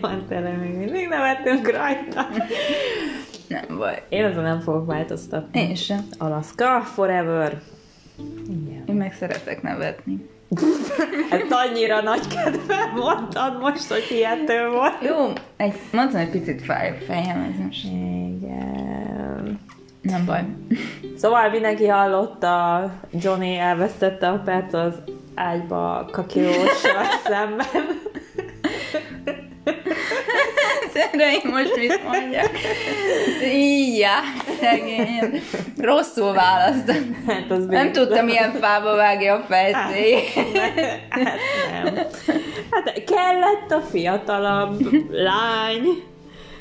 van tele, még mindig nevettünk rajta. Nem baj. Én azon nem fogok változtatni. Én sem. Alaska forever. Igen. Én meg szeretek nevetni. Ezt annyira nagy kedvel mondtad most, hogy hihető volt. Jó, egy, mondtam, egy picit fáj a fejem, ez most Igen. nem baj. Szóval mindenki hallotta, Johnny elvesztette a perc az ágyba kakilóssal szemben. Én most mit mondjak? Így, szegény. Rosszul választom. Hát az Nem tudtam, milyen fába vágja a fejszék. Hát nem. Hát kellett a fiatalabb lány,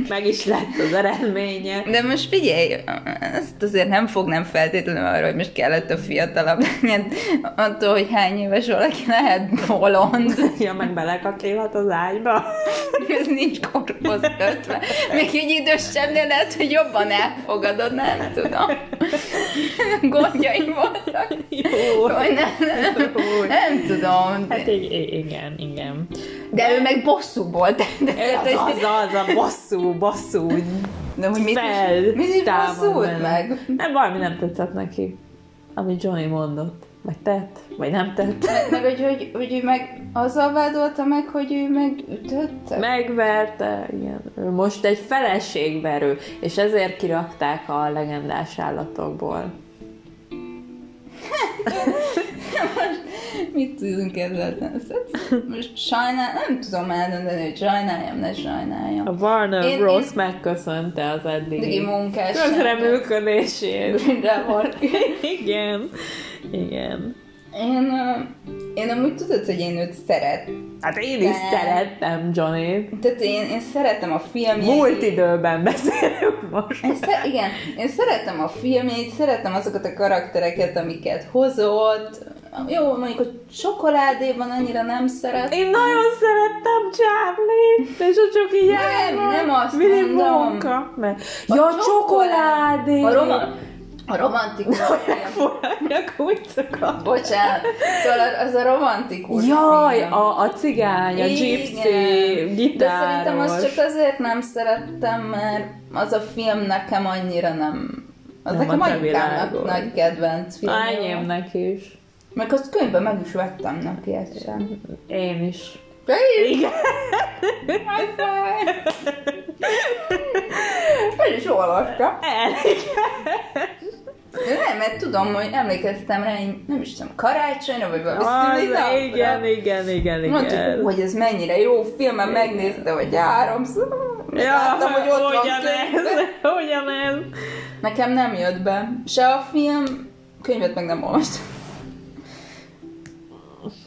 meg is lett az eredménye. De most figyelj, ezt azért nem fognám feltétlenül arra, hogy most kellett a fiatalabb legyen. Attól, hogy hány éves valaki lehet bolond. Ja, meg belekakélhat az ágyba. Ez nincs korhoz kötve. Még egy idősebbnél lehet, hogy jobban elfogadod, nem tudom. Gondjaim voltak. Jó. Vagy nem, nem, nem tudom. Hát igen, igen. De ő meg bosszúból. De, de, Az az, az a bosszú, bosszú. de hogy mit, fel, is, mit is bosszult meg? Nem, valami nem tetszett neki. Amit Johnny mondott. Vagy tett, vagy nem tett. Meg, meg hogy, hogy, hogy ő meg azzal vádolta meg, hogy ő megütötte? Megverte, igen. Ő most egy feleségverő, és ezért kirakták a legendás állatokból. Mit tudunk ezzel tenni? Most sajnál, nem tudom eldönteni, hogy sajnáljam, ne sajnáljam. A Warner Én- Bros. én- megköszönte az Eddigi munkás. közreműködését. Igen, igen. Én, én amúgy tudod, hogy én őt szeret. Hát én is De- szerettem Johnny. Tehát én, én szeretem a filmjét. Múlt időben beszélünk most. Én szer- igen, én szeretem a filmjét, szeretem azokat a karaktereket, amiket hozott. Jó, mondjuk, hogy csokoládéban annyira nem szeret. Én nagyon szerettem Charlie-t, és a csoki Nem, nem azt Willy mondom. Wonka, mert... A Ja, csokolád- csokoládé! A, roma- a romantikus úgy szokott. Bocsánat. Szóval az a romantikus Jaj, a, a cigány, a gypsy, gitáros. De szerintem azt csak azért nem szerettem, mert az a film nekem annyira nem... Az Nem nekem a anyukámnak nagy kedvenc film. Enyémnek is. Meg azt könyvben meg is vettem neki egyszer. Én is. De így? Igen. High five! El is olvasta. Nem, mert tudom, hogy emlékeztem rá, én nem is tudom, karácsonyra, vagy valami Az, szülinapra. igen, igen, igen, Mondtuk, igen. hogy ez mennyire jó film, mert megnézte, hogy háromszor. Ja, Láttam, hogy ott van ugyanez, könyvben. ugyanez. Nekem nem jött be. Se a film, könyvet meg nem olvastam.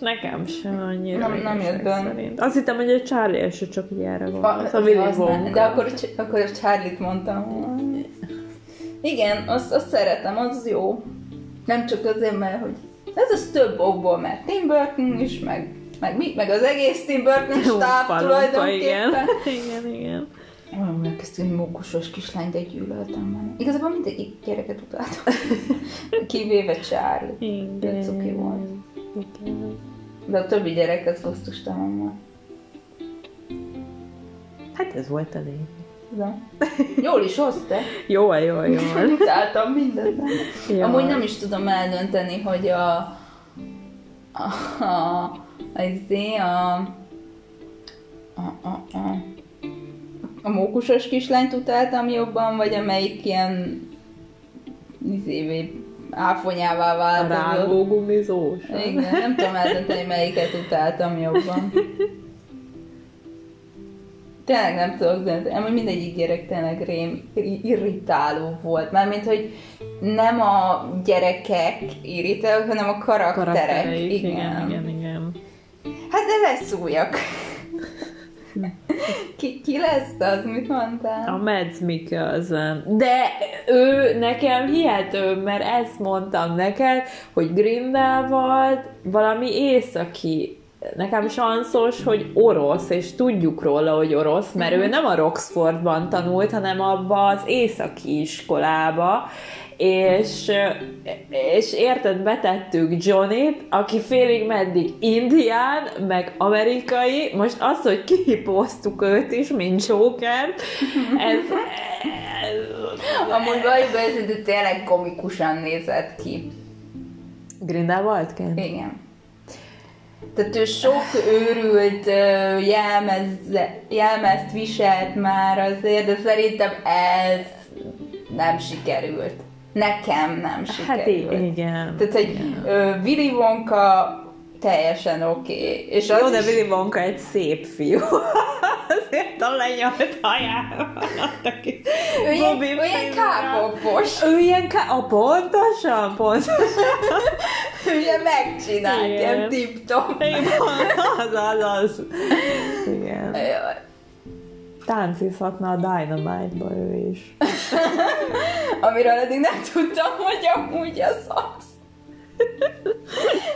Nekem sem annyira. Nem- nem jött be. Azt hittem, hogy egy Charlie első csak így erre A, gondolsz. A Willy. Wonka. De akkor, akkor a Charlie-t mondtam. Igen, azt, azt szeretem, az jó. Nem csak azért, mert hogy ez az több okból, mert Tim Burton is, meg, meg, mi, meg az egész Tim Burton stáb lumpa, igen. tulajdonképpen. Igen, igen. Olyan hogy mókusos kislány, de gyűlöltem benne. Igazából mindegyik gyereket utáltam. Kivéve Charlie. Igen. De cuki volt. De a többi gyerek az gusztustalan volt. Hát ez volt elég. De. Jól is hozta. Jól, jól, jól. Utáltam mindent. Jaj. Amúgy nem is tudom eldönteni, hogy a a a a, izé, a, a, a, a, a mókusos kislányt utáltam jobban, vagy amelyik ilyen izévé áfonyává A vált. rágó gumizós. Igen, nem tudom eldönteni, melyiket utáltam jobban. Tényleg nem tudok dönteni. Amúgy mindegyik gyerek tényleg rém irritáló volt. Mármint, hogy nem a gyerekek irritálók, hanem a karakterek. Karaktereik, igen. igen, igen, igen. Hát de lesz újak. ki, ki lesz az? Mit mondtál? A Mads Mikkelsen. De ő nekem hihető, mert ezt mondtam neked, hogy Grindelwald valami északi nekem sanszos, hogy orosz, és tudjuk róla, hogy orosz, mert ő nem a Roxfordban tanult, hanem abba az északi iskolába, és, és érted, betettük Johnnyt, aki félig meddig indián, meg amerikai, most az, hogy kihipoztuk őt is, mint Joker, ez, ez Amúgy be, ez de tényleg komikusan nézett ki. Grindelwaldként? Igen. Tehát ő sok őrült jelmez, jelmezt viselt már azért, de szerintem ez nem sikerült. Nekem nem Hát sikerült. i- igen. Tehát, hogy ö, Willy Wonka teljesen oké. Okay. És az Jó, de Willy Wonka egy szép fiú. Azért a lenyalt hajával ki. ő ilyen, Bobby ő ilyen Finra. kápopos. Ő ilyen ká... A pontosan, pontosan. Ő ilyen megcsinált, Igen. ilyen tip-top. Igen, az, az, az. Igen. Táncizhatna a Dynamite-ba ő is. Amiről eddig nem tudtam, hogy amúgy az az.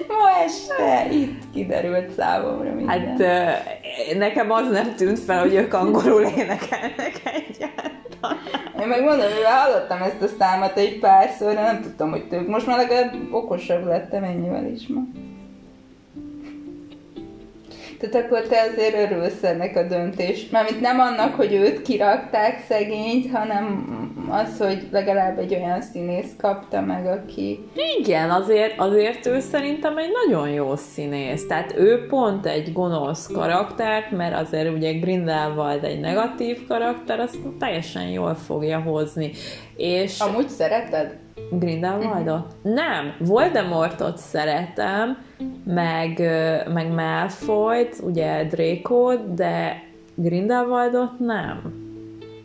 Ma este itt kiderült számomra minden. Hát nekem az nem tűnt fel, hogy ők angolul énekelnek egyáltalán. Én meg mondom, mivel hallottam ezt a számot egy párszor, de nem tudtam, hogy tők. Most már legalább okosabb lettem ennyivel is ma. Tehát akkor te azért örülsz ennek a döntés. Mármint nem annak, hogy őt kirakták szegényt, hanem az, hogy legalább egy olyan színész kapta meg, aki... Igen, azért, azért ő szerintem egy nagyon jó színész. Tehát ő pont egy gonosz karakter, mert azért ugye Grindelwald egy negatív karakter, azt teljesen jól fogja hozni. És Amúgy szereted? Grindelwaldot? Nem, Voldemortot szeretem, meg, meg Malfoyt, ugye Draco-t, de Grindelwaldot nem.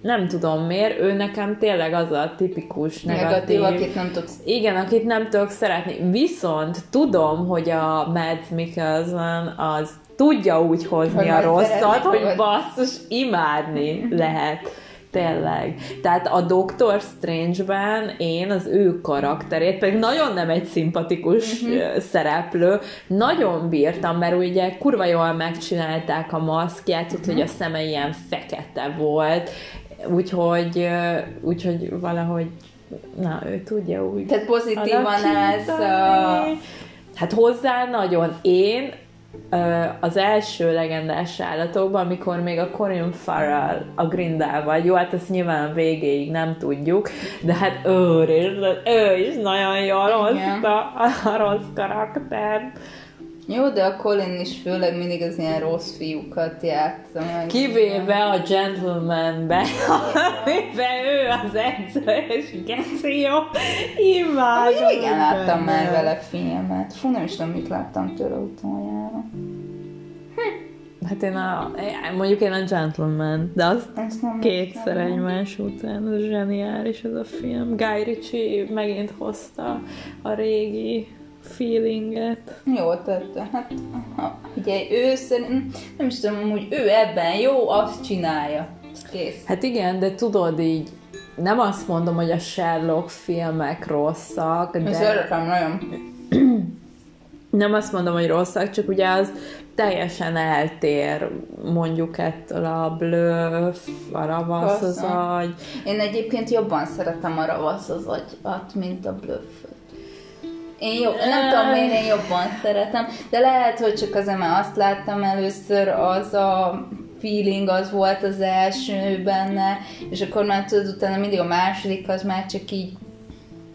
Nem tudom miért, ő nekem tényleg az a tipikus negatív, Negatív, akit nem tudsz... igen, akit nem tudok szeretni. Viszont tudom, hogy a Mads Mikkelsen az tudja úgy hozni Hogy a rosszat, hogy basszus, imádni lehet. Tényleg. Tehát a Doctor Strange-ben én az ő karakterét, pedig nagyon nem egy szimpatikus uh-huh. szereplő, nagyon bírtam, mert ugye kurva jól megcsinálták a maszkját, uh-huh. hogy a szeme ilyen fekete volt, úgyhogy, úgyhogy valahogy na, ő tudja úgy Tehát pozitívan állsz alakítani. Hát hozzá nagyon. Én az első legendás állatokban, amikor még a Corin Farrell a Grindelwald, jó, hát ezt nyilván végéig nem tudjuk, de hát ő ő is nagyon jól hozta a rossz karaktert. Jó, de a Colin is főleg mindig az ilyen rossz fiúkat játsza meg. Kivéve a Gentleman-be, amiben ő az edző, és geci jó, imádom. Amúgy igen, láttam benne. már vele filmet. Fú, nem is tudom, mit láttam tőle utoljára. Hát én a, mondjuk én a Gentleman, de az kétszer egymás után, ez zseniális ez a film. Guy Ritchie megint hozta a régi feelinget. Jó tette. Hát, ha, ugye ő szerint, nem is tudom, hogy ő ebben jó, azt csinálja. Kész. Hát igen, de tudod így, nem azt mondom, hogy a Sherlock filmek rosszak, Ez de szeretem nagyon. nem azt mondom, hogy rosszak, csak ugye az teljesen eltér mondjuk ettől a blöff, a ravasz az agy. Én egyébként jobban szeretem a ravasz az agyat, mint a blöfföt. Én jobb, nem tudom, miért én jobban szeretem, de lehet, hogy csak azért, mert azt láttam először, az a feeling az volt az első benne, és akkor már tudod, utána mindig a második az már csak így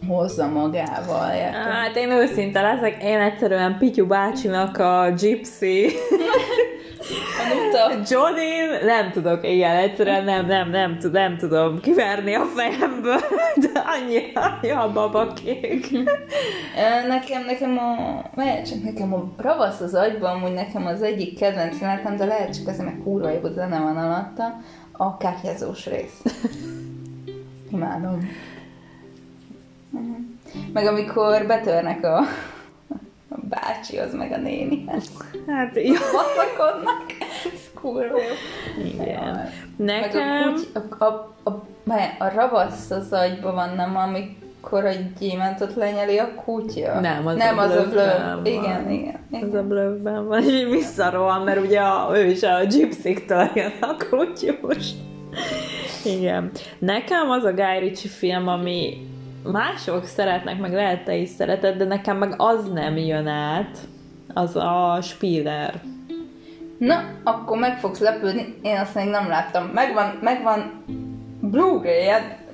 hozza magával. érted? Hát én őszinte leszek, én egyszerűen Pityu bácsinak a Gypsy A nuta. Johnny, nem tudok, igen, egyszerűen nem, nem, nem, tud, nem tudom kiverni a fejemből, de annyira annyi a babakék. Nekem, nekem a, lehet csak nekem a ravasz az agyban, amúgy nekem az egyik kedvenc jelenetem, de lehet csak azért, mert kurva jó zene van alatta, a kártyázós rész. Imádom. Mhm. Meg amikor betörnek a, a bácsi, az meg a néni. Hát jó. Baszakodnak. Ez kurva jó. Igen. Nekem... a, a, a, a, a ravasz az agyban van, nem amikor a gyémántot lenyeli a kutya? Nem, az nem a az a blöv. Igen, igen. Igen. a blövben van, és visszarohan, mert ugye a, ő is a gypsziktől jön a kutyus. Igen. Nekem az a Guy Ritchie film, ami mások szeretnek, meg lehet te is szereted, de nekem meg az nem jön át, az a Spiller. Na, akkor meg fogsz lepődni, én azt még nem láttam. Megvan, megvan Blu-ray,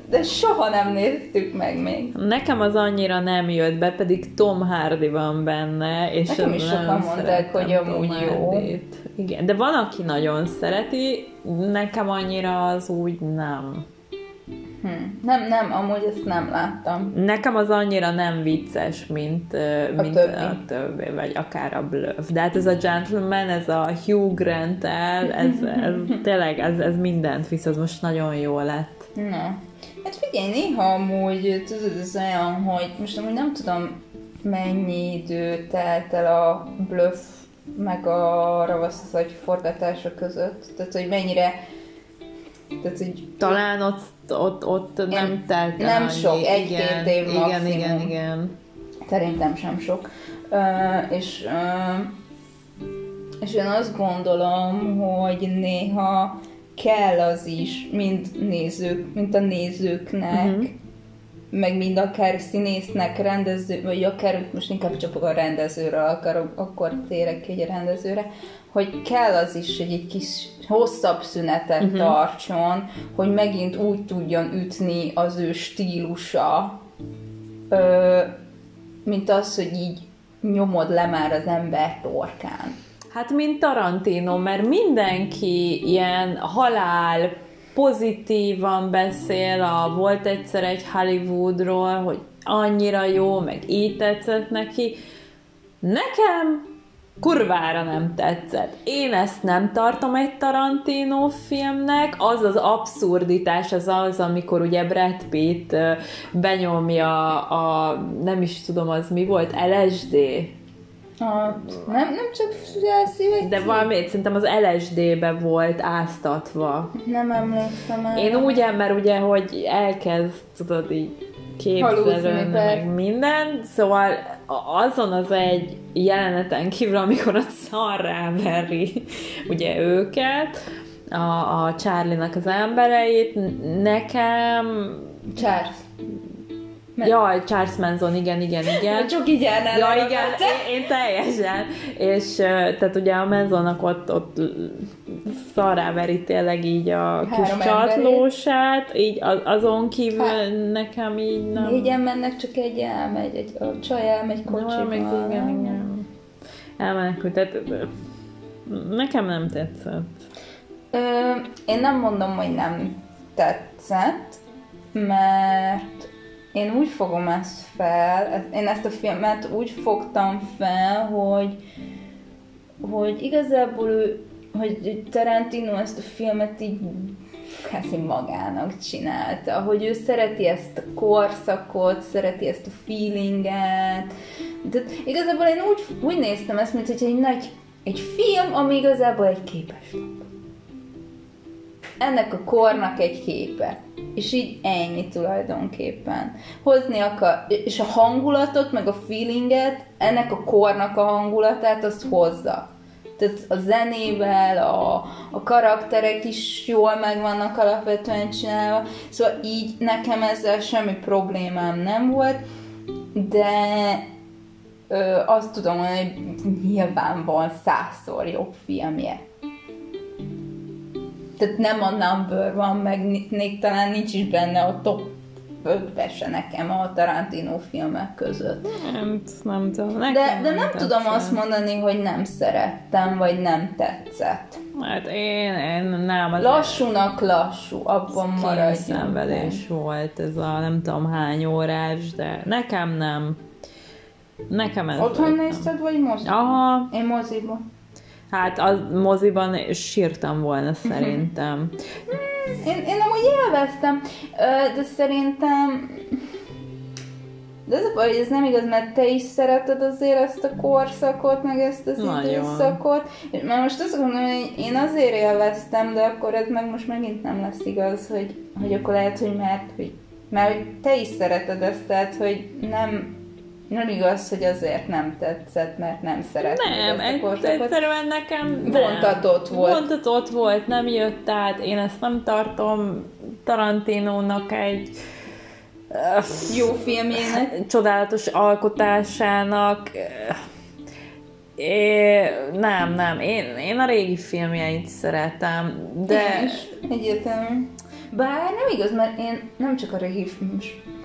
de soha nem néztük meg még. Nekem az annyira nem jött be, pedig Tom Hardy van benne, és Nekem is sokan mondták, hogy amúgy jó. Hardy-t. Igen, de van, aki nagyon szereti, nekem annyira az úgy nem. Hm. Nem, nem, amúgy ezt nem láttam. Nekem az annyira nem vicces, mint, A mint többi. a többi, vagy akár a Bluff. De hát ez a Gentleman, ez a Hugh grant ez, ez tényleg, ez, ez mindent visz, az most nagyon jó lett. Na. Hát figyelj, néha amúgy, tudod, ez olyan, hogy most amúgy nem tudom, mennyi idő telt el a bluff meg a ravasz vagy forgatása között. Tehát, hogy mennyire tehát, hogy Talán ott, ott, ott nem telt el nem annyi. sok, egy-két év igen, maximum. igen, igen. Szerintem sem sok. Uh, és, uh, és én azt gondolom, hogy néha kell az is, mind nézők, mint a nézőknek, uh-huh. meg mind akár színésznek, rendező, vagy akár most inkább csak a rendezőre akarok, akkor térek ki egy rendezőre, hogy kell az is, hogy egy kis hosszabb szünetet uh-huh. tartson, hogy megint úgy tudjon ütni az ő stílusa, ö, mint az, hogy így nyomod le már az ember torkán. Hát, mint Tarantino, mert mindenki ilyen halál pozitívan beszél, a, volt egyszer egy Hollywoodról, hogy annyira jó, meg így tetszett neki. Nekem kurvára nem tetszett. Én ezt nem tartom egy Tarantino filmnek, az az abszurditás az az, amikor ugye Brad Pitt benyomja a, nem is tudom az mi volt, LSD, A, nem, nem csak felszívek? De valami, szerintem az LSD-be volt áztatva. Nem emlékszem el. Én úgy, mert ugye, hogy elkezd, tudod, így per- meg minden, szóval azon az egy jeleneten kívül, amikor a szarrá veri ugye őket, a, a Charlie-nak az embereit, nekem... Charles. Men- Jaj, Charles Manson, igen, igen, igen. Csak így járnál. Ja, igen, én, én teljesen. És tehát ugye a menzónak ott, ott szaráveri tényleg így a kis Három csatlósát, így az, azon kívül Hát. nekem így nem... Négyen mennek, csak egy elmegy, egy, a csaj elmegy Nem, kocsival. még igen, igen. Elmenekült, tehát nekem nem tetszett. Ö, én nem mondom, hogy nem tetszett, mert én úgy fogom ezt fel, én ezt a filmet úgy fogtam fel, hogy, hogy igazából ő, hogy Tarantino ezt a filmet így kvázi magának csinálta, hogy ő szereti ezt a korszakot, szereti ezt a feelinget. Tehát igazából én úgy, úgy néztem ezt, mint hogy egy nagy egy film, ami igazából egy képes ennek a kornak egy képe. És így ennyi tulajdonképpen. Hozni akar, és a hangulatot, meg a feelinget, ennek a kornak a hangulatát, azt hozza. Tehát a zenével, a, a karakterek is jól meg vannak alapvetően csinálva. Szóval így nekem ezzel semmi problémám nem volt, de ö, azt tudom hogy nyilván van százszor jobb filmje. Tehát nem a number van, meg még talán nincs is benne a top 5 se nekem a Tarantino filmek között. Nem, nem tudom. De, Nekem de nem tetszett. tudom azt mondani, hogy nem szerettem, vagy nem tetszett. Hát én, én nem. Az Lassúnak lassú, abban maradjunk. szenvedés volt ez a nem tudom hány órás, de nekem nem. Nekem ez Otthon nem. nézted, vagy moziban? Aha, Én moziban. Hát az moziban sírtam volna szerintem. Én, én amúgy élveztem, de szerintem... De ez a baj, ez nem igaz, mert te is szereted azért ezt a korszakot, meg ezt az Nagyon. időszakot. Már most azt gondolom, hogy én azért élveztem, de akkor ez meg most megint nem lesz igaz, hogy, hogy akkor lehet, hogy mert, hogy, mert hogy te is szereted ezt, tehát hogy nem, nem igaz, hogy azért nem tetszett, mert nem szereted Nem, egy, egyszerűen nekem. Vontatott volt. Vontatott volt, nem jött át, én ezt nem tartom Tarantinónak egy jó filmjének. csodálatos alkotásának. É, nem, nem, én, én a régi filmjeit szeretem, de... Én is, egyértelmű. Bár nem igaz, mert én nem csak a régi film,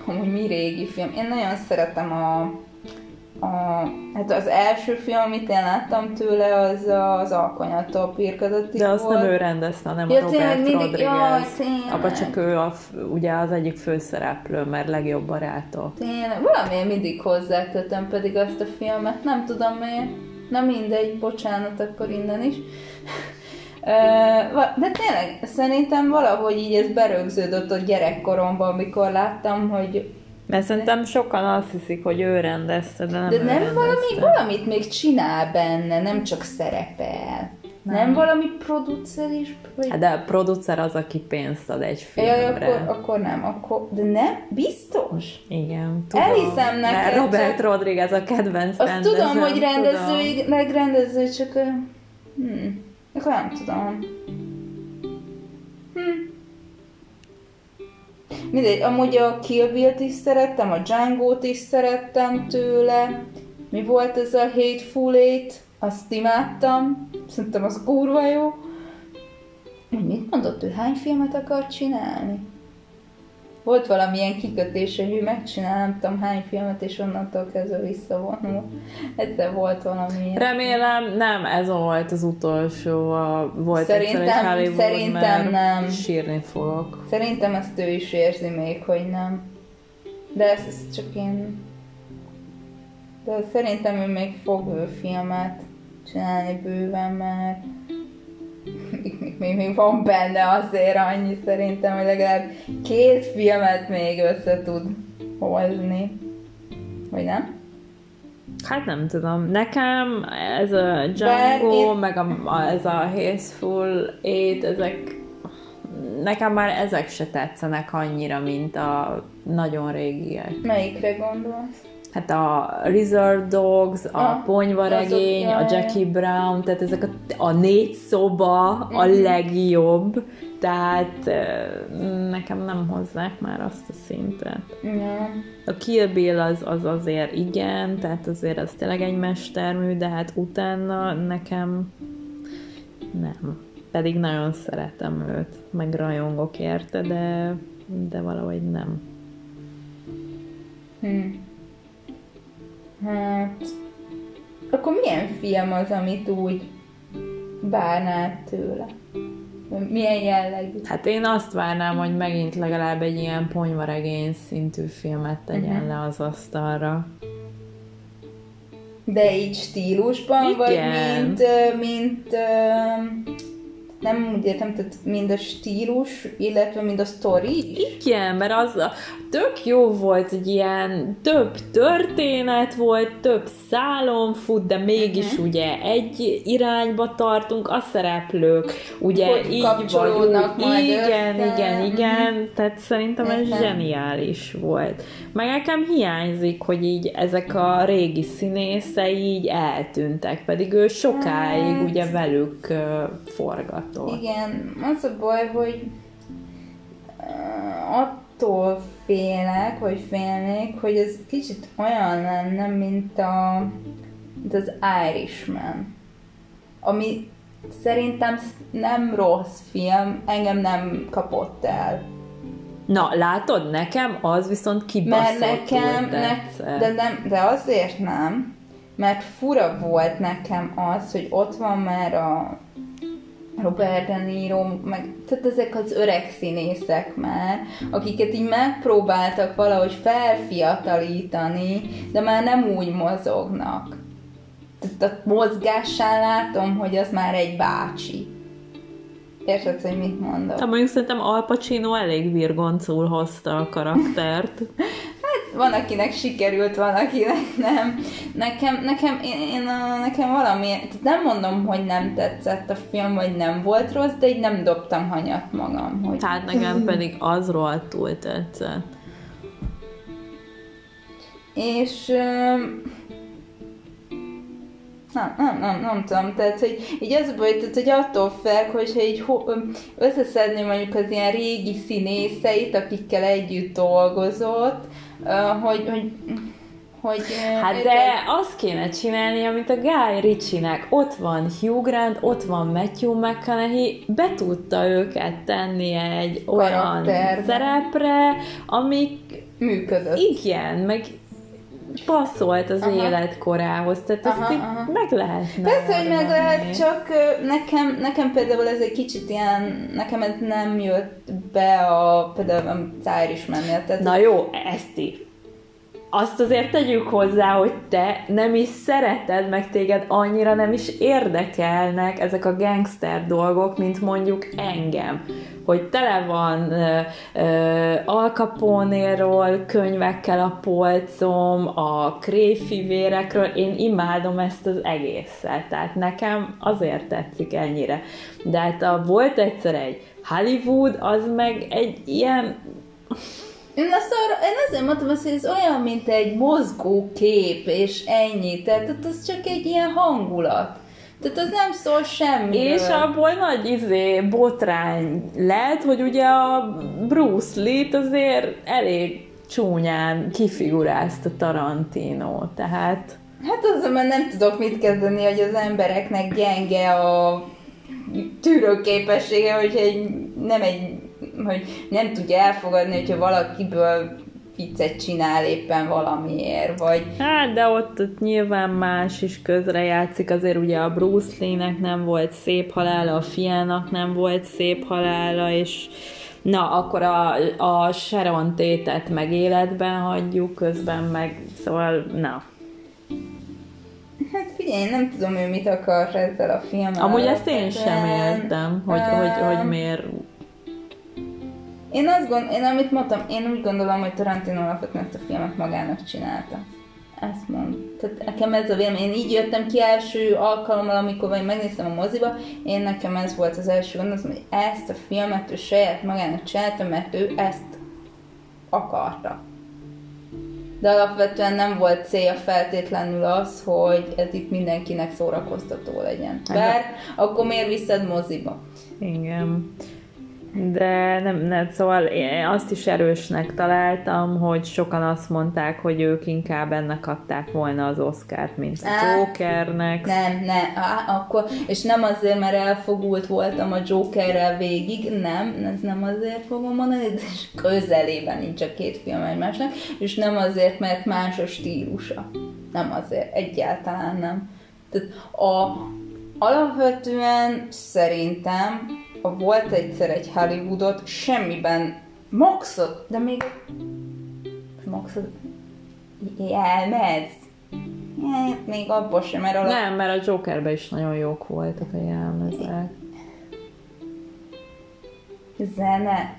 amúgy mi régi film, én nagyon szeretem a, a hát az első film, amit én láttam tőle, az az Alkonyattól pirkadatik De azt volt. nem ő rendezte, hanem Ja, a Robert mindig- Rodriguez. jaj, tényleg. Abba csak ő a, ugye az egyik főszereplő, mert legjobb barátok. Tényleg, valamiért mindig hozzákötöm pedig azt a filmet, nem tudom miért. Na mindegy, bocsánat akkor innen is. De tényleg, szerintem valahogy így ez berögződött ott gyerekkoromban, amikor láttam, hogy Mert szerintem sokan azt hiszik, hogy ő rendezte, de nem de nem rendezte. valami, valamit még csinál benne, nem csak szerepel. Nem, nem valami producer is? Vagy... Hát de a producer az, aki pénzt ad egy Jaj, filmre. akkor, akkor nem, akkor, de nem, biztos? Igen, tudom. Elhiszem neked, Mert Robert csak- Rodriguez a kedvenc Azt rendezőm, tudom, hogy tudom. rendező, megrendező, csak... Hmm, akkor nem tudom. Hm. Mindegy, amúgy a Kill Bill-t is szerettem, a Django-t is szerettem tőle. Mi volt ez a Hateful Eight? Azt imádtam. Szerintem az kurva jó. Mit mondott ő? Hány filmet akar csinálni? Volt valamilyen kikötés, hogy ő megcsinál, nem tudom hány filmet, és onnantól kezdve visszavonul. Egyszer volt valami. Remélem nem ez volt az utolsó, a, volt Szerintem- egyszer egy Hollywood, szerintem nem. sírni fogok. Szerintem ezt ő is érzi még, hogy nem. De ez, ez csak én... De szerintem ő még fog ő filmet csinálni bőven, mert még, még, még, még van benne azért annyi szerintem, hogy legalább két filmet még össze tud hozni. Vagy nem? Hát nem tudom. Nekem ez a Django, én- meg a, a, ez a Hateful Eight, ezek nekem már ezek se tetszenek annyira, mint a nagyon régiek. Melyikre gondolsz? Hát a Reserve Dogs, a Ah, Ponyvaregény, azok, a. Jackie Brown, tehát ezek a, a négy szoba a Mhm. legjobb, tehát nekem nem hozzák már azt a szintet. Ja. A Kill Bill az, az azért igen, tehát azért az tényleg egy mestermű, de hát utána nekem nem. Pedig nagyon szeretem őt, meg rajongok érte, de, de valahogy nem. Hm. Hát... Akkor milyen film az, amit úgy bárnád tőle? Milyen jellegű? Hát én azt várnám, hogy megint legalább egy ilyen ponyvaregény szintű filmet tegyen Mhm. le az asztalra. De így stílusban, vagy Igen. mint, ö, mint ö, nem úgy értem, tehát mind a stílus, illetve mind a sztori is? Igen, mert az a, tök jó volt, hogy ilyen több történet volt, több szálon fut, de mégis Mhm. ugye egy irányba tartunk, a szereplők ugye Hogy így vagy kapcsolódnak úgy. majd Igen, össze. igen, igen, tehát szerintem ez Értem. zseniális volt. Meg nekem hiányzik, hogy így ezek a régi színészei így eltűntek, pedig ő sokáig Hát. ugye velük uh, forgatott. Igen, az a baj, hogy ö, attól félek, vagy félnék, hogy ez kicsit olyan lenne, mint, a, mint az Irishman. Ami szerintem nem rossz film, engem nem kapott el. Na, látod, nekem az viszont kibaszott Mert nekem, ne, de, nem, de azért nem, mert fura volt nekem az, hogy ott van már a Robert De Niro, meg tehát ezek az öreg színészek már, akiket így megpróbáltak valahogy felfiatalítani, de már nem úgy mozognak. Tehát a mozgásán látom, hogy az már egy bácsi. Érted, hogy mit mondok? De mondjuk szerintem Al Pacino elég virgoncul hozta a karaktert. Van, akinek sikerült, van, akinek nem. Nekem, nekem, én, én nekem valami, tehát nem mondom, hogy nem tetszett a film, vagy nem volt rossz, de így nem dobtam hanyat magam, hogy Tehát nekem pedig az rohadtul tetszett. És öm, nem, nem, nem, nem tudom, tehát, hogy így az baj, tehát, hogy attól fel, hogyha így összeszedni mondjuk az ilyen régi színészeit, akikkel együtt dolgozott, hogy, hogy hogy, Hát de azt kéne csinálni, amit a Guy Ritchie-nek. Ott van Hugh Grant, ott van Matthew McConaughey, be tudta őket tenni egy olyan Karakterbe. szerepre, amik működött. igen, meg passzolt az Aha. életkorához, tehát ezt Aha, így aha. meg lehetne Persze, hogy meg lehet, csak nekem, nekem például ez egy kicsit ilyen, nekem ez nem jött be a, például a Irishman-nél. Tehát Na jó, Eszti, azt azért tegyük hozzá, hogy te nem is szereted, meg téged annyira nem is érdekelnek ezek a gangster dolgok, mint mondjuk engem. Hogy tele van ö, ö, Al Capone-ról könyvekkel a polcom, a kréfivérekről, én imádom ezt az egészet, tehát nekem azért tetszik ennyire. De hát a, volt egyszer egy Hollywood, az meg egy ilyen Én, azt arra, én azért mondtam azt, hogy ez olyan, mint egy mozgó kép, és ennyi. Tehát az csak egy ilyen hangulat. Tehát az nem szól semmiről. És abból nagy izé, botrány lett, hogy ugye a Bruce Lee-t azért elég csúnyán kifigurázta Tarantino, tehát Hát azzal már nem tudok mit kezdeni, hogy az embereknek gyenge a tűrőképessége, hogy egy, nem egy, hogy nem tudja elfogadni, hogyha valakiből viccet csinál éppen valamiért, vagy hát de ott, ott nyilván más is közrejátszik, azért ugye a Bruce Lee-nek nem volt szép halála, a fiának nem volt szép halála, és na, akkor a, a Sharon Tétet meg életben hagyjuk, közben meg, szóval, na. hát figyelj, nem tudom ő mit akar ezzel a filmmel. Amúgy ezt én sem értem, hogy, Öm, hogy, hogy miért Én azt gond, én amit mondtam, én úgy gondolom, hogy Tarantino alapvetően ezt a filmet magának csinálta. Ezt mond. Tehát nekem ez a vélemény. Én így jöttem ki első alkalommal, amikor vagy megnéztem a moziba, én nekem ez volt az első gondolatom, hogy ezt a filmet ő saját magának csinálta, mert ő ezt akarta. De alapvetően nem volt célja feltétlenül az, hogy ez itt mindenkinek szórakoztató legyen. Bár akkor miért viszed moziba? Igen. De nem, nem, szóval én azt is erősnek találtam, hogy sokan azt mondták, hogy ők inkább ennek adták volna az Oscárt, mint a Á. Jokernek. Nem, ne, á, akkor, és nem azért, mert elfogult voltam a Jokerrel végig, nem, ez nem azért fogom mondani, de közelében nincs a két film egymásnak, és nem azért, mert más a stílusa. Nem azért, egyáltalán nem. Tehát a, alapvetően szerintem a volt egyszer egy Hollywoodot, semmiben maxot, de még maxot elmez. Hát, még abban sem, mert alap... Nem, mert a Jokerben is nagyon jók voltak a jelmezek. Zene.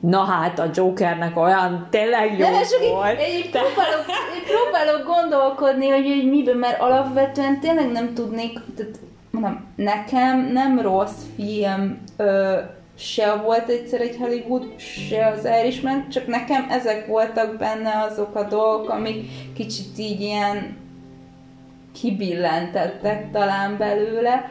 Na hát, a Jokernek olyan tényleg jó Nem, csak így, volt. így próbálok, így próbálok gondolkodni, hogy, hogy miben, mert alapvetően tényleg nem tudnék, tehát mondom, nekem nem rossz film, ö, se volt egyszer egy Hollywood, se az Irishman, csak nekem ezek voltak benne azok a dolgok, amik kicsit így ilyen kibillentettek talán belőle,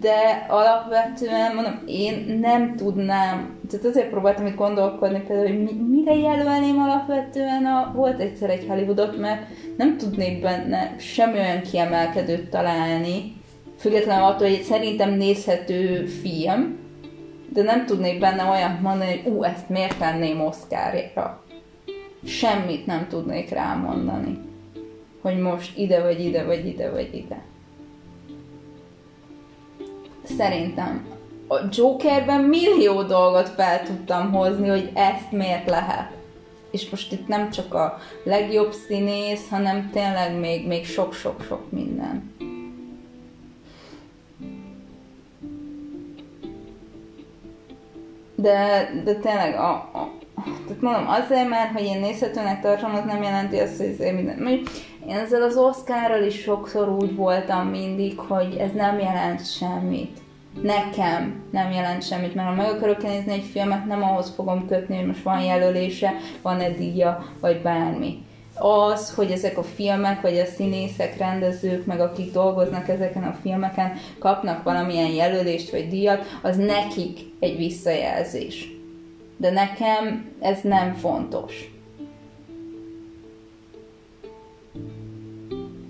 de alapvetően mondom, én nem tudnám, tehát azért próbáltam itt gondolkodni például, hogy mi, mire jelölném alapvetően a, volt egyszer egy Hollywoodot, mert nem tudnék benne semmi olyan kiemelkedőt találni, függetlenül attól, hogy szerintem nézhető film, de nem tudnék benne olyat mondani, hogy ú, ezt miért tenném Oscarra. Semmit nem tudnék rámondani, hogy most ide vagy ide, vagy ide, vagy ide. Szerintem a Jokerben millió dolgot fel tudtam hozni, hogy ezt miért lehet. És most itt nem csak a legjobb színész, hanem tényleg még, még sok-sok-sok minden. De, de tényleg a, a, tehát mondom, azért már, hogy én nézhetőnek tartom, az nem jelenti azt, hogy azért minden. Mondjuk Én ezzel az Oscarral is sokszor úgy voltam mindig, hogy ez nem jelent semmit. Nekem nem jelent semmit, mert ha meg akarok nézni egy filmet, nem ahhoz fogom kötni, hogy most van jelölése, van-e díja, vagy bármi. Az, hogy ezek a filmek, vagy a színészek, rendezők, meg akik dolgoznak ezeken a filmeken, kapnak valamilyen jelölést vagy díjat, az nekik egy visszajelzés. De nekem ez nem fontos.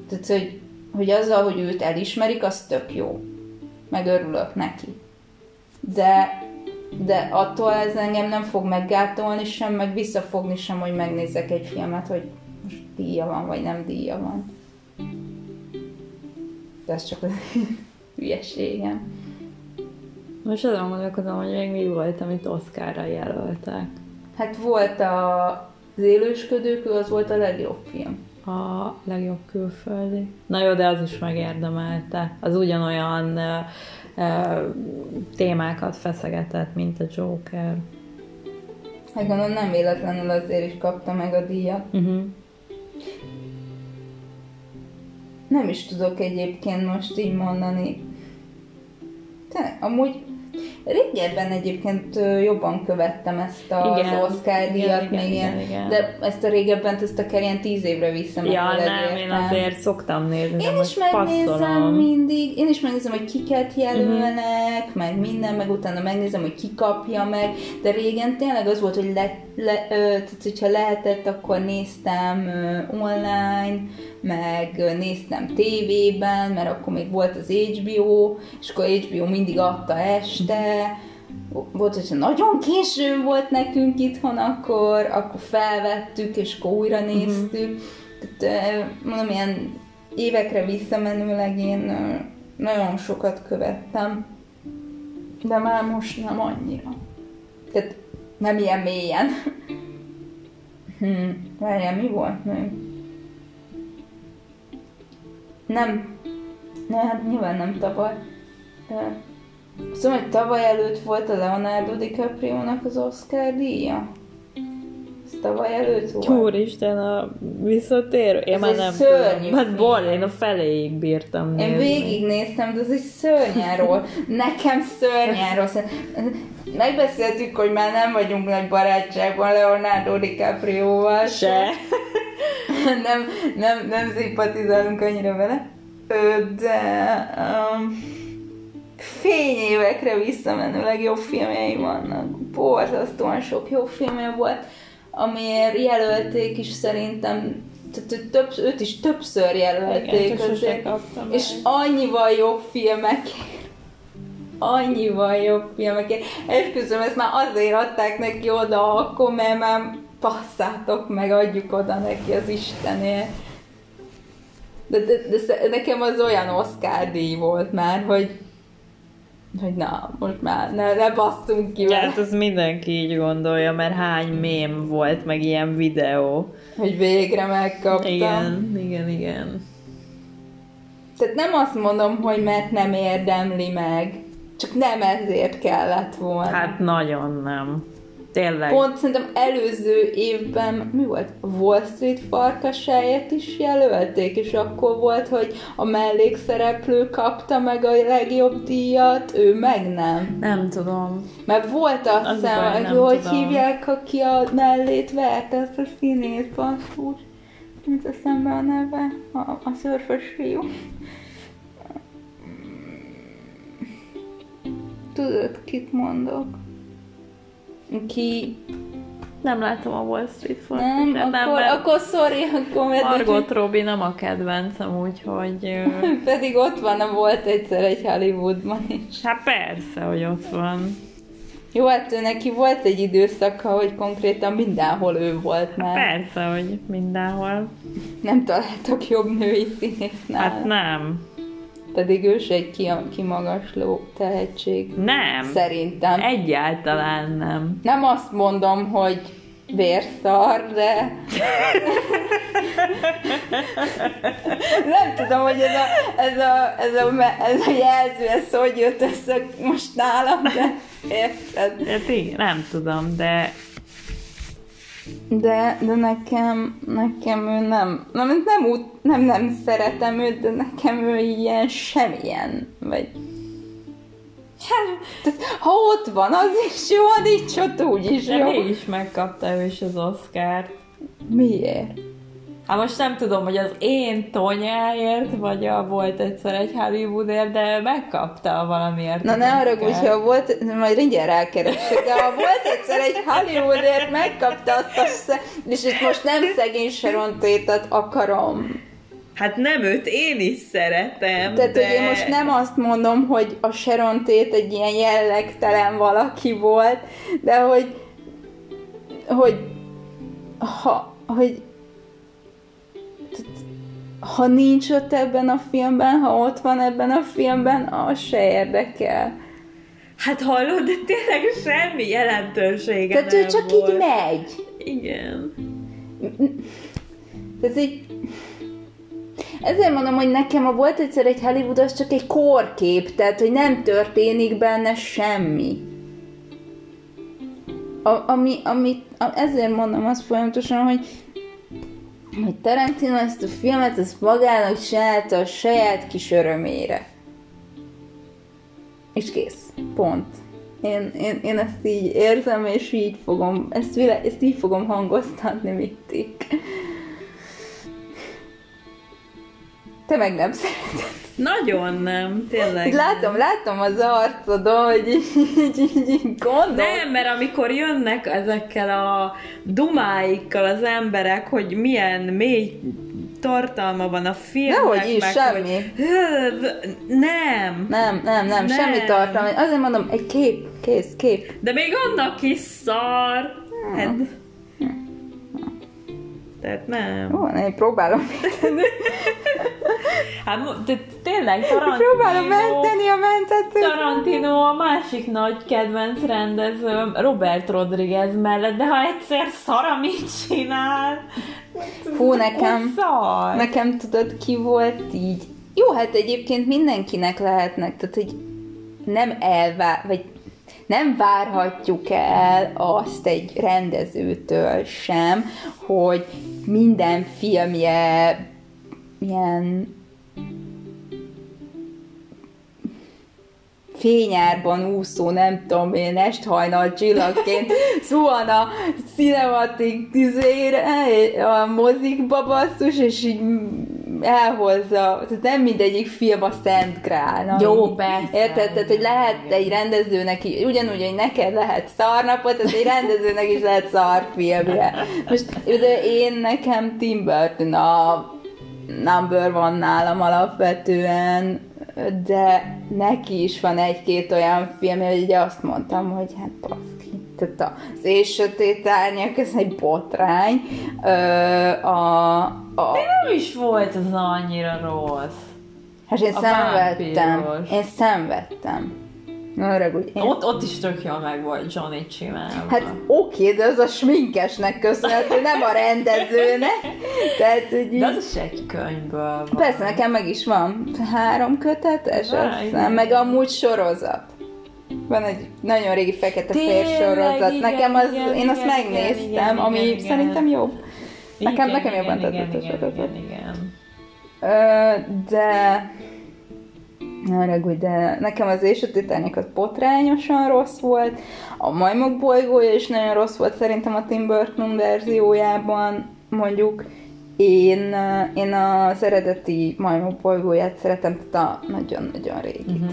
Tehát, hogy, hogy azzal, hogy őt elismerik, az tök jó. Meg örülök neki. De, de attól ez engem nem fog meggátolni sem, meg visszafogni sem, hogy megnézek egy filmet, hogy most díja van, vagy nem díja van. De ez csak az hülyeségem. Most azon gondolkodom, hogy még mi volt, amit Oscarra jelöltek. Hát volt a, az élősködők, az volt a legjobb film. A legjobb külföldi. Na jó, de az is megérdemelte. Az ugyanolyan uh, uh, témákat feszegetett, mint a Joker. Hát gondolom nem véletlenül azért is kapta meg a díjat. Uh-huh. Nem is tudok egyébként most így mondani. Te, amúgy Régebben egyébként jobban követtem ezt az igen, Oscar díjat, igen, még igen, igen, de ezt a régebben ezt akár ilyen tíz évre vissza Ja, nem, én azért szoktam nézni. Én is megnézem passzolom. mindig, én is megnézem, hogy kiket jelölnek, uh-huh. meg minden, meg utána megnézem, hogy ki kapja meg, de régen tényleg az volt, hogy le, le, ö, tehát, hogyha lehetett, akkor néztem ö, online, meg néztem tévében, mert akkor még volt az HBO, és akkor HBO mindig adta este, volt, hogyha nagyon későn volt nekünk itthon, akkor, akkor felvettük, és akkor újra mhm. néztük. Uh-huh. Tehát, mondom, ilyen évekre visszamenőleg én nagyon sokat követtem, de már most nem annyira. Tehát nem ilyen mélyen. Hmm, várjál, mi volt még? Nem. Ne, hát nyilván nem tavaly. De... Szóval, hogy tavaly előtt volt a Leonardo DiCaprio-nak az Oscar díja? Ez tavaly előtt volt? Úristen, a visszatérő. Én Ez már nem tudom. Hát bor, én a feléig bírtam nézni. Én végignéztem, de ez egy szörnyáról. Nekem szörnyáról. Megbeszéltük, hogy már nem vagyunk nagy barátságban Leonardo DiCaprio-val. Se. nem, nem, nem szimpatizálunk annyira vele. De um, fényévekre visszamenőleg jó filmjei vannak. Borzasztóan sok jó filmje volt, amiért jelölték is szerintem tehát több, őt is többször jelölték Igen, azért, és annyival jobb filmek annyival jobb filmeket. Esküszöm, ezt már azért adták neki oda akkor, mert már passzátok meg, adjuk oda neki az Istenért. De, de, de, nekem az olyan Oscar díj volt már, hogy hogy na, most már ne, ne basszunk ki vele. Hát az mindenki így gondolja, mert hány mém volt, meg ilyen videó. Hogy végre megkaptam. Igen, igen, igen. Tehát nem azt mondom, hogy mert nem érdemli meg, csak nem ezért kellett volna. Hát nagyon nem. Tényleg. Pont szerintem előző évben, mi volt? Wall Street farkasáját is jelölték, és akkor volt, hogy a mellékszereplő kapta meg a legjobb díjat, ő meg nem. Nem tudom. Mert volt azt az hiszem, hogy hogy tudom. hívják, aki a mellét verte, azt a színét, basszus. Mint eszembe a neve, a, a szörfös fiú. Tudod, kit mondok? Ki... Nem látom a Wall Street Force. Nem, nem, akkor, nem, akkor sorry, akkor mert... Margot Robbie nem a kedvencem, úgyhogy... Pedig ott van, volt egyszer egy Hollywoodban is. Hát persze, hogy ott van. Jó, hát ő neki volt egy időszaka, hogy konkrétan mindenhol ő volt már. Hát persze, hogy mindenhol. Nem találtak jobb női színésznál. Hát nem. Pedig ő se egy kimagasló tehetség. Nem. Szerintem. Egyáltalán nem. Nem azt mondom, hogy vérszar, de... nem tudom, hogy ez a, ez a, ez a, ez a jelző, ez hogy jött össze most nálam, de érted? Hát nem tudom, de de, de nekem, nekem ő nem, nem, nem, úgy, nem, nem szeretem őt, de nekem ő ilyen semmilyen, vagy Hát, ha ott van, az is jó, nincs ott, úgy is jó. De is megkapta ő is az Oscar-t. Miért? Hát most nem tudom, hogy az én tonyáért, vagy a volt egyszer egy Hollywoodért, de megkapta valamiért. Na ne arra hogyha volt, majd mindjárt rákeresek, de ha volt egyszer egy Hollywoodért, megkapta azt a sze- és itt most nem szegény Sharon Tate-et akarom. Hát nem őt, én is szeretem, Tehát, de... hogy én most nem azt mondom, hogy a Sharon Tate egy ilyen jellegtelen valaki volt, de hogy hogy ha, hogy ha nincs ott ebben a filmben, ha ott van ebben a filmben, az se érdekel. Hát hallod, de tényleg semmi jelentősége Tehát nem ő csak volt. így megy. Igen. Ez így... Ezért mondom, hogy nekem a volt egyszer egy Hollywood, az csak egy kórkép, tehát hogy nem történik benne semmi. A, ami, ami, a, ezért mondom azt folyamatosan, hogy hogy Tarantino ezt a filmet, ezt magának csinálta a saját kis örömére. És kész. Pont. Én, én, én ezt így érzem, és így fogom, ezt, vile, ezt így fogom hangoztatni mindig. Te meg nem szereted. Nagyon nem, tényleg. Látom, látom az arcodon, hogy így, így, így, így gondol. Nem, mert amikor jönnek ezekkel a dumáikkal az emberek, hogy milyen mély tartalma van a filmnek, Dehogy is, meg semmi. Hogy... Nem. Nem, nem, nem, semmi Nem. tartalma. Azért mondom, egy kép, kész, kép. De még annak is szar. Hát... Tehát nem. Jó, én próbálom menteni. Hát de tényleg Tarantino... próbálom menteni a mentetőt. Tarantino a másik nagy kedvenc rendezőm, Robert Rodriguez mellett, de ha egyszer szar, amit csinál, Hú, nekem, szar. nekem tudod, ki volt így. Jó, hát egyébként mindenkinek lehetnek, tehát hogy nem elvár, vagy nem várhatjuk el azt egy rendezőtől sem, hogy minden filmje ilyen fényárban úszó, nem tudom én, esthajnal csillagként zuhan a cinematik tüzére, a mozikba basszus, és így elhozza, tehát nem mindegyik film a Szent Grál. Jó, persze. Érted? Tehát, hogy lehet egy rendezőnek, ugyanúgy, hogy neked lehet szarnapot, tehát egy rendezőnek is lehet szarfilmje. Most, de én nekem Tim Burton a number van nálam alapvetően, de neki is van egy-két olyan film, hogy ugye azt mondtam, hogy hát baszki. Tehát az és sötét árnyak, ez egy botrány. Ö, a, a, Nem is volt az annyira rossz. hát én a szenvedtem. vámpíros. Én szenvedtem. Na, haragudj. Én Ott, ott is tök jól meg volt Johnny csinálva. Hát oké, de az a sminkesnek köszönhető, nem a rendezőnek. Tehát, hogy. De az is egy könyvből van. Persze, nekem meg is van három kötetes, Á, azt igen. hiszem, meg amúgy sorozat. Van egy nagyon régi fekete-fehér Tényleg, sorozat. nekem az, igen, én azt igen, megnéztem, igen, ami igen. szerintem jobb. Nekem, Igen, nekem jobban igen, tetszett a igen, sorozat. igen, igen. Ö, de... Ne haragudj, de nekem az és a Titanic az potrányosan rossz volt, a Majmok bolygója is nagyon rossz volt szerintem a Tim Burton verziójában, mondjuk én, én az eredeti Majmok bolygóját szeretem, tehát a nagyon-nagyon régi. Uh-huh.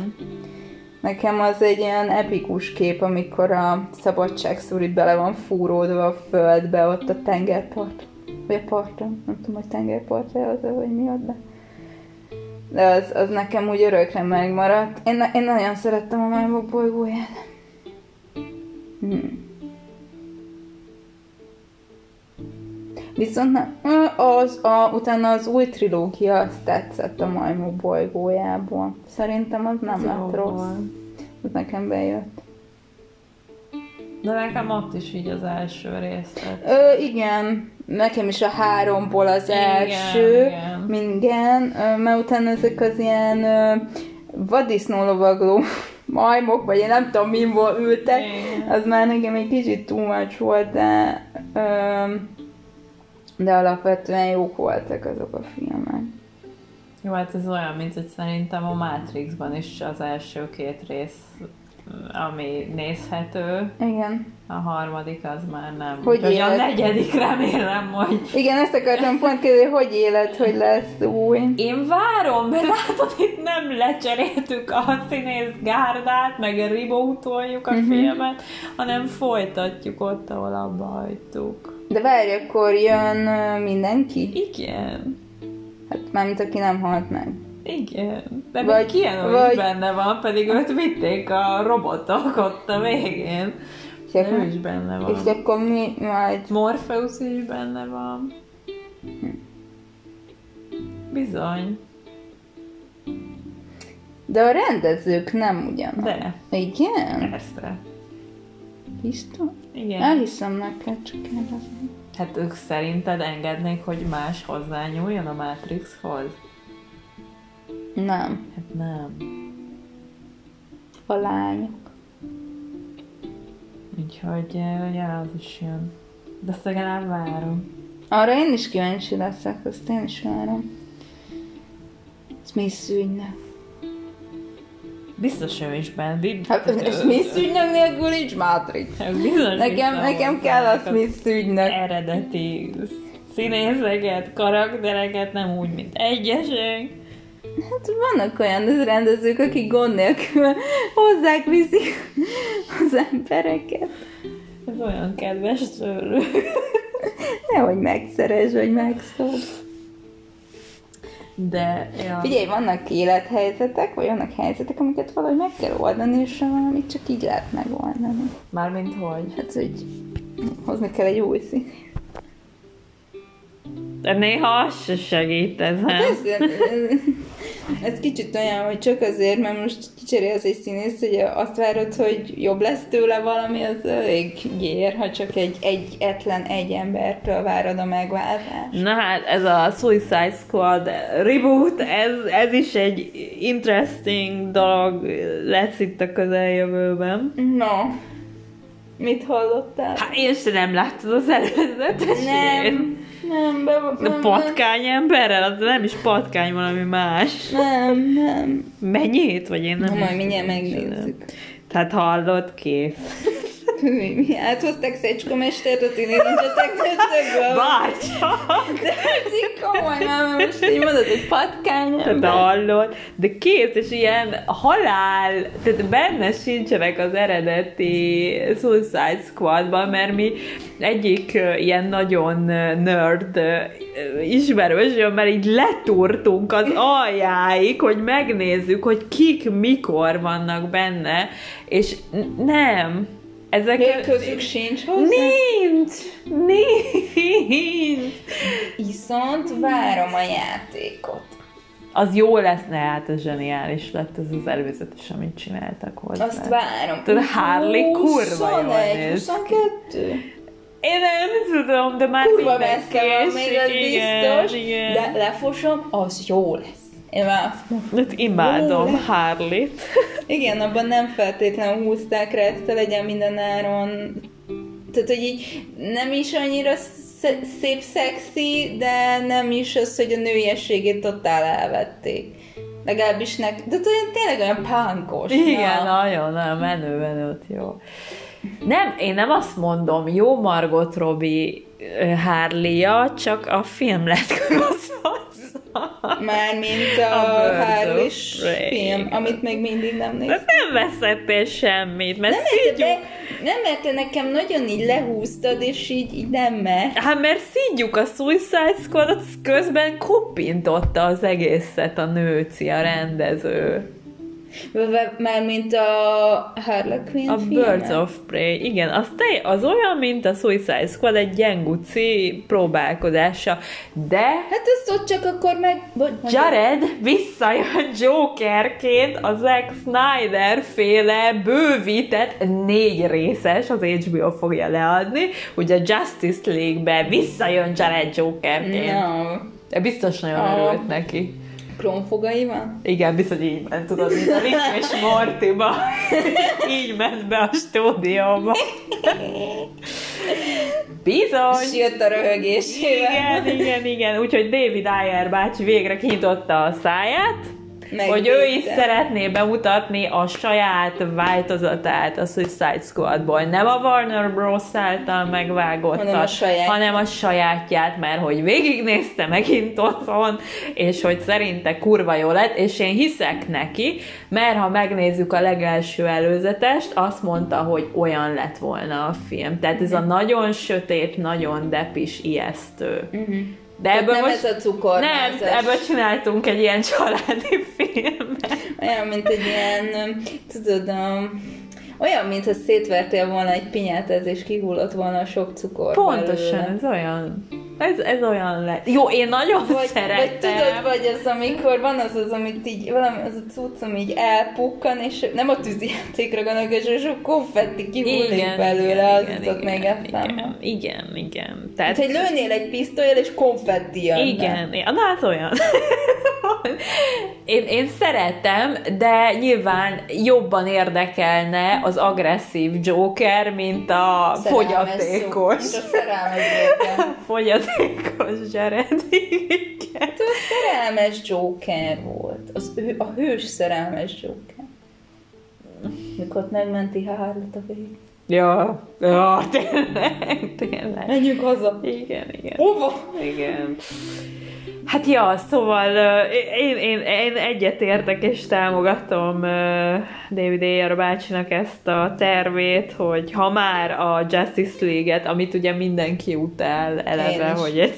Nekem az egy ilyen epikus kép, amikor a szabadságszúr így bele van fúródva a földbe, ott a tengerpart. Vagy a parton. Nem tudom, hogy tengerpartra az, vagy mi ott, de... De az, az nekem úgy örökre megmaradt. Én, én nagyon szerettem a Majmok bolygóját. Hmm. Viszont az, a, utána az új trilógia azt tetszett a Majmok bolygójából. Szerintem az nem Az lett rossz. Az nekem bejött. De nekem ott is így az első rész. Ö, igen, nekem is a háromból az Igen, első. igen. Igen, mert utána ezek az ilyen ö, vaddisznólovagló majmok, vagy én nem tudom, minból ültek. Igen. Az már nekem egy kicsit too much volt, de, ö, de alapvetően jók voltak azok a filmek. Jó, hát ez olyan, mint hogy szerintem a Matrixban is az első két rész ami nézhető, Igen. a harmadik az már nem. Hogy Úgyhogy a élet? negyedik remélem, hogy Igen, ezt akartam pont kérdezni, hogy élet, hogy lesz új. én várom, mert látod, itt nem lecseréltük a színész gárdát, meg rebootoljuk a uh-huh. filmet, hanem folytatjuk ott, ahol abba hagytuk. De várj, akkor jön mindenki? Igen. Hát mármint aki nem halt meg. Igen, de Vagy- vagy, Keanu vagy- benne van, pedig őt vitték a robotok ott a végén. És akkor, ő is benne van. és akkor mi majd... Morpheus is benne van. Bizony. De a rendezők nem ugyanaz. De, Igen? persze. Biztos? Igen. Elhiszem neked, csak kérdezem. Hát ők szerinted engednék, hogy más hozzányúljon a Matrixhoz? Nem. Hát nem. A lányok. Úgyhogy eh, ugye az is jön. De azt legalább várom. Arra én is kíváncsi leszek, azt én is várom. Smith ügynek. Biztos ő is benne. Bi- Hát Smith ügynek nélkül nincs Matrix. Biztos Nekem, nekem kell a Smith ügynek. eredeti színészeket, karaktereket, nem úgy, mint egyesek. Hát vannak olyan rendezők, akik gond nélkül hozzák viszik az embereket. Ez olyan kedves tőlük. Nehogy megszeres, vagy megszólsz. De, ja. Figyelj, vannak élethelyzetek, vagy vannak helyzetek, amiket valahogy meg kell oldani, és valamit csak így lehet megoldani. Mármint hogy? Hát, hogy hozni kell egy új szín. De néha az se segít ezen. Ez, ez, ez kicsit olyan, hogy csak azért, mert most kicserélsz egy színész, hogy azt várod, hogy jobb lesz tőle valami, az elég gyér, ha csak egy, egy etlen egy embertől várod a megváltást. Na hát ez a Suicide Squad reboot, ez, ez is egy interesting dolog lesz itt a közeljövőben. No. Mit hallottál? Hát én se nem láttad az előzetesét. Nem, nem, be, A nem, patkány emberrel, az nem is patkány, valami más. nem, nem. Mennyit? Vagy én nem Na, majd mindjárt megnézzük. Tehát hallott, kész. Mi, mi áthozták Szecska-mestert a tínédzsetek nőttökből? Bácsak! De ez így komoly, mert most így mondod, hogy patkány ember. hallott, de kész, és ilyen halál, tehát benne sincsenek az eredeti Suicide Squadban, mert mi egyik ilyen nagyon nerd ö, ismerősöm, mert így letúrtunk az aljáig, hogy megnézzük, hogy kik mikor vannak benne, és nem. Ezek Miért közük sincs hozzá? Nincs! Nincs! Viszont várom a játékot. Az jó lesz, ne hát ez zseniális lett ez az előzetes, amit csináltak hozzá. Azt várom. Tudod, Harley kurva jól 21, néz ki. 22. Én nem tudom, de már Kurva messze van még, az igen, biztos. Igen. De lefosom, az jó lesz. Én már imádom Jó lesz. Harley-t. Igen, abban nem feltétlenül húzták rá ezt legyen minden áron. Tehát, hogy így nem is annyira sz- szép, szexi, de nem is az, hogy a nőiességét totál elvették. Legalábbis nek... De olyan tényleg olyan pánkos. Igen, na. nagyon, nagyon menő, menő, jó. Nem, én nem azt mondom, jó Margot Robbie harley csak a film lett Mármint a, A Prey. film, amit még mindig nem néztem. nem veszettél semmit, mert Nem, szígyuk, de, nem, mert te nekem nagyon így lehúztad, és így, így nem mert. Hát mert szígyuk a Suicide Squad, az közben kopintotta az egészet a nőci, a rendező. Mármint a Harley Quinn A filmet. Birds of Prey, igen, az, te, az olyan, mint a Suicide Squad, egy gyenguci próbálkozása, de Hát ezt ott csak akkor meg... Bocs, Jared visszajön Jokerként a Zack Snyder féle bővített négy részes, az HBO fogja leadni, ugye a Justice League-be visszajön Jared Jokerként. No. De biztos nagyon örült neki. Krónfogai van? Igen, biztos így ment, tudod, mint a Rick és Mortiba. így ment be a stúdióba. Bizony! És jött a röhögésével. Igen, igen, igen. Úgyhogy David Ayer bácsi végre kinyitotta a száját, hogy ő is Megvédte. szeretné bemutatni a saját változatát a Suicide Squadból. Nem a Warner Bros. által megvágottat, Hanem a saját. hanem a sajátját, mert hogy végignézte megint otthon, és hogy szerinte kurva jó lett, és én hiszek neki, mert ha megnézzük a legelső előzetest, azt mondta, hogy olyan lett volna a film. Tehát ez a nagyon sötét, nagyon depis, ijesztő. De ebből nem most... ez a cukor. Nem, ebből csináltunk egy ilyen családi filmet. Olyan, mint egy ilyen, tudod, um, olyan, mintha szétvertél volna egy pinyátát, és kihullott volna a sok cukor Pontosan, belőle. ez olyan. Ez, ez olyan lett. Jó, én nagyon Vagy, vagy szeretem. tudod, vagy az, amikor van az az, amit így, valami, az a cucc, ami így elpukkan, és nem a tűzijátékra gondolok, és sok konfetti kihullik belőle, az jutott még eszembe. igen, igen, igen. Hát, Tehát, hogy lőnél egy pisztolyjal, és konfetti jönne. igen, igen, na hát olyan. én, én szeretem, de nyilván jobban érdekelne az agresszív Joker, mint a Szerelmes szó. fogyatékos. Mint a szerelmes Joker. fogyatékos Jared. Igen. Ő szerelmes Joker volt. Az ő, a hős szerelmes Joker. Mikor megmenti Harlot a végig. Ja, ja, tényleg, tényleg. Menjünk haza. Igen, igen. Hova? Igen. Hát ja, szóval én, én, én egyetértek és támogatom David Ayer bácsinak ezt a tervét, hogy ha már a Justice League-et, amit ugye mindenki utál eleve, Én hogy egy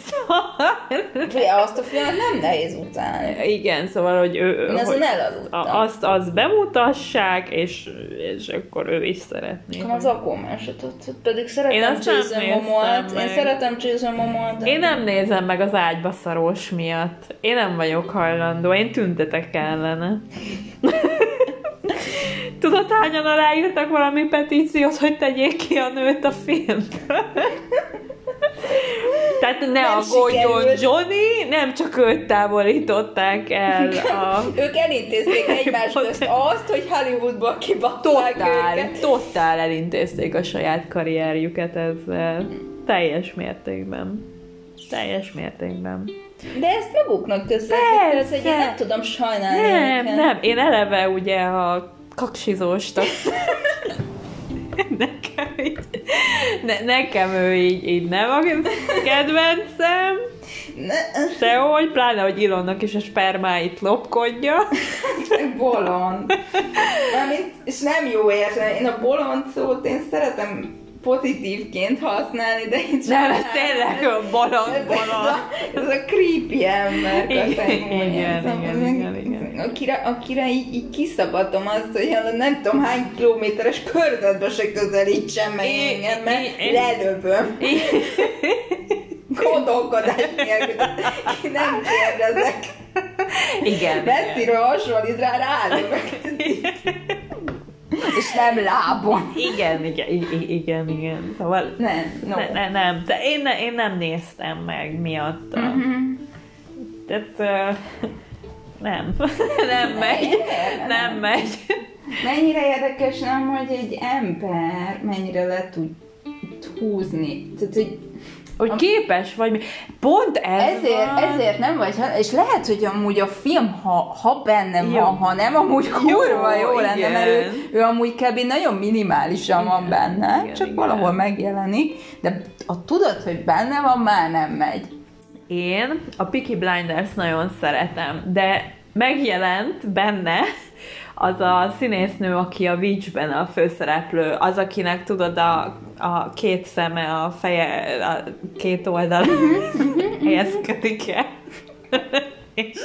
Ugye, azt a filmet nem nehéz utálni. Igen, szóval, hogy ő... Én azon elaludtam. azt, azt bemutassák, és, és akkor ő is szeretné. Nekem az Aquaman se pedig Én szeretem azt nem Jason Momoa-t. Én szeretem Jason Momoa-t. Én nem nézem meg az ágyba szarós miatt. Én nem vagyok hajlandó, én tüntetek ellene. Tudod, hányan aláírtak valami petíciót, hogy tegyék ki a nőt a filmből? Tehát ne Nem aggódjon sikerült. Johnny, nem csak őt távolították el a... Ők elintézték egymás közt azt, hogy Hollywoodból kibatták Totál, őket. totál elintézték a saját karrierjüket ezzel. Teljes mértékben. Teljes mértékben. De ezt maguknak köszönhetik, ez én nem tudom sajnálni Nem, őket. nem, én eleve ugye a kaksizós, nekem így, ne, nekem ő így, így nem a kedvencem, Ne, sehogy, pláne, hogy Ilonnak is a spermáit lopkodja. meg bolond. Mármint, és nem jó érteni. Én a bolond szót én szeretem pozitívként használni, de itt Nem, ez tényleg a bolond, ez, ez, bolond. a, creepy ember Igen, kategória. igen, Szóval igen, igen, igen. Akire, akire így, így kiszabadom azt, hogy nem tudom hány kilométeres körzetbe se közelítsen meg engem, mert lelövöm. Gondolkodás nélkül. Nem kérdezek. Igen. Messziről hasonlít rá, rálövök. És nem lábon. Igen, igen, igen, igen. Szóval Nem, no. ne, ne, nem, de én, ne, én nem néztem meg miatta. Mhm. Tehát uh, nem, nem megy, Miért? nem megy. Mennyire érdekes nem, hogy egy ember mennyire le tud húzni. Tehát, hogy Hogy képes vagy, mi- pont ez ezért, van. ezért nem vagy, és lehet, hogy amúgy a film, ha, ha benne Jó. van, ha nem, amúgy kurva jó, Jó, lenne, igen. mert ő, ő amúgy kb. nagyon minimálisan van benne, igen, csak igen. valahol megjelenik, de a tudod, hogy benne van, már nem megy. Én a Peaky Blinders nagyon szeretem, de megjelent benne az a színésznő, aki a Witchben a főszereplő, az, akinek tudod a, a két szeme, a feje, a két oldal helyezkedik el. és,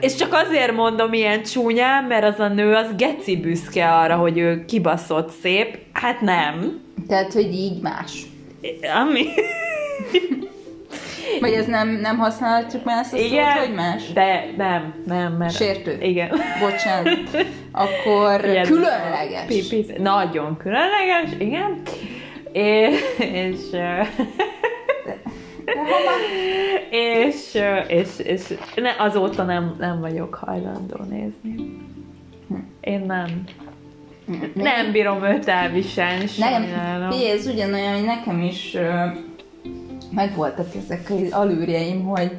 és csak azért mondom ilyen csúnyán, mert az a nő az geci büszke arra, hogy ő kibaszott szép. Hát nem. Tehát, hogy így más. Ami... Vagy ez nem, nem használhatjuk már ezt a Igen, szót, hogy más? de nem, nem, mert... Sértő. Igen. Bocsánat. Akkor Igen. különleges. Pi- pi- nagyon különleges, igen. És, és, és, és, és ne, azóta nem, nem vagyok hajlandó nézni. Én nem. Nem bírom őt elviselni, Nekem, sajnálom. figyelj, ez ugyanolyan, hogy nekem is megvoltak ezek az alűrjeim, hogy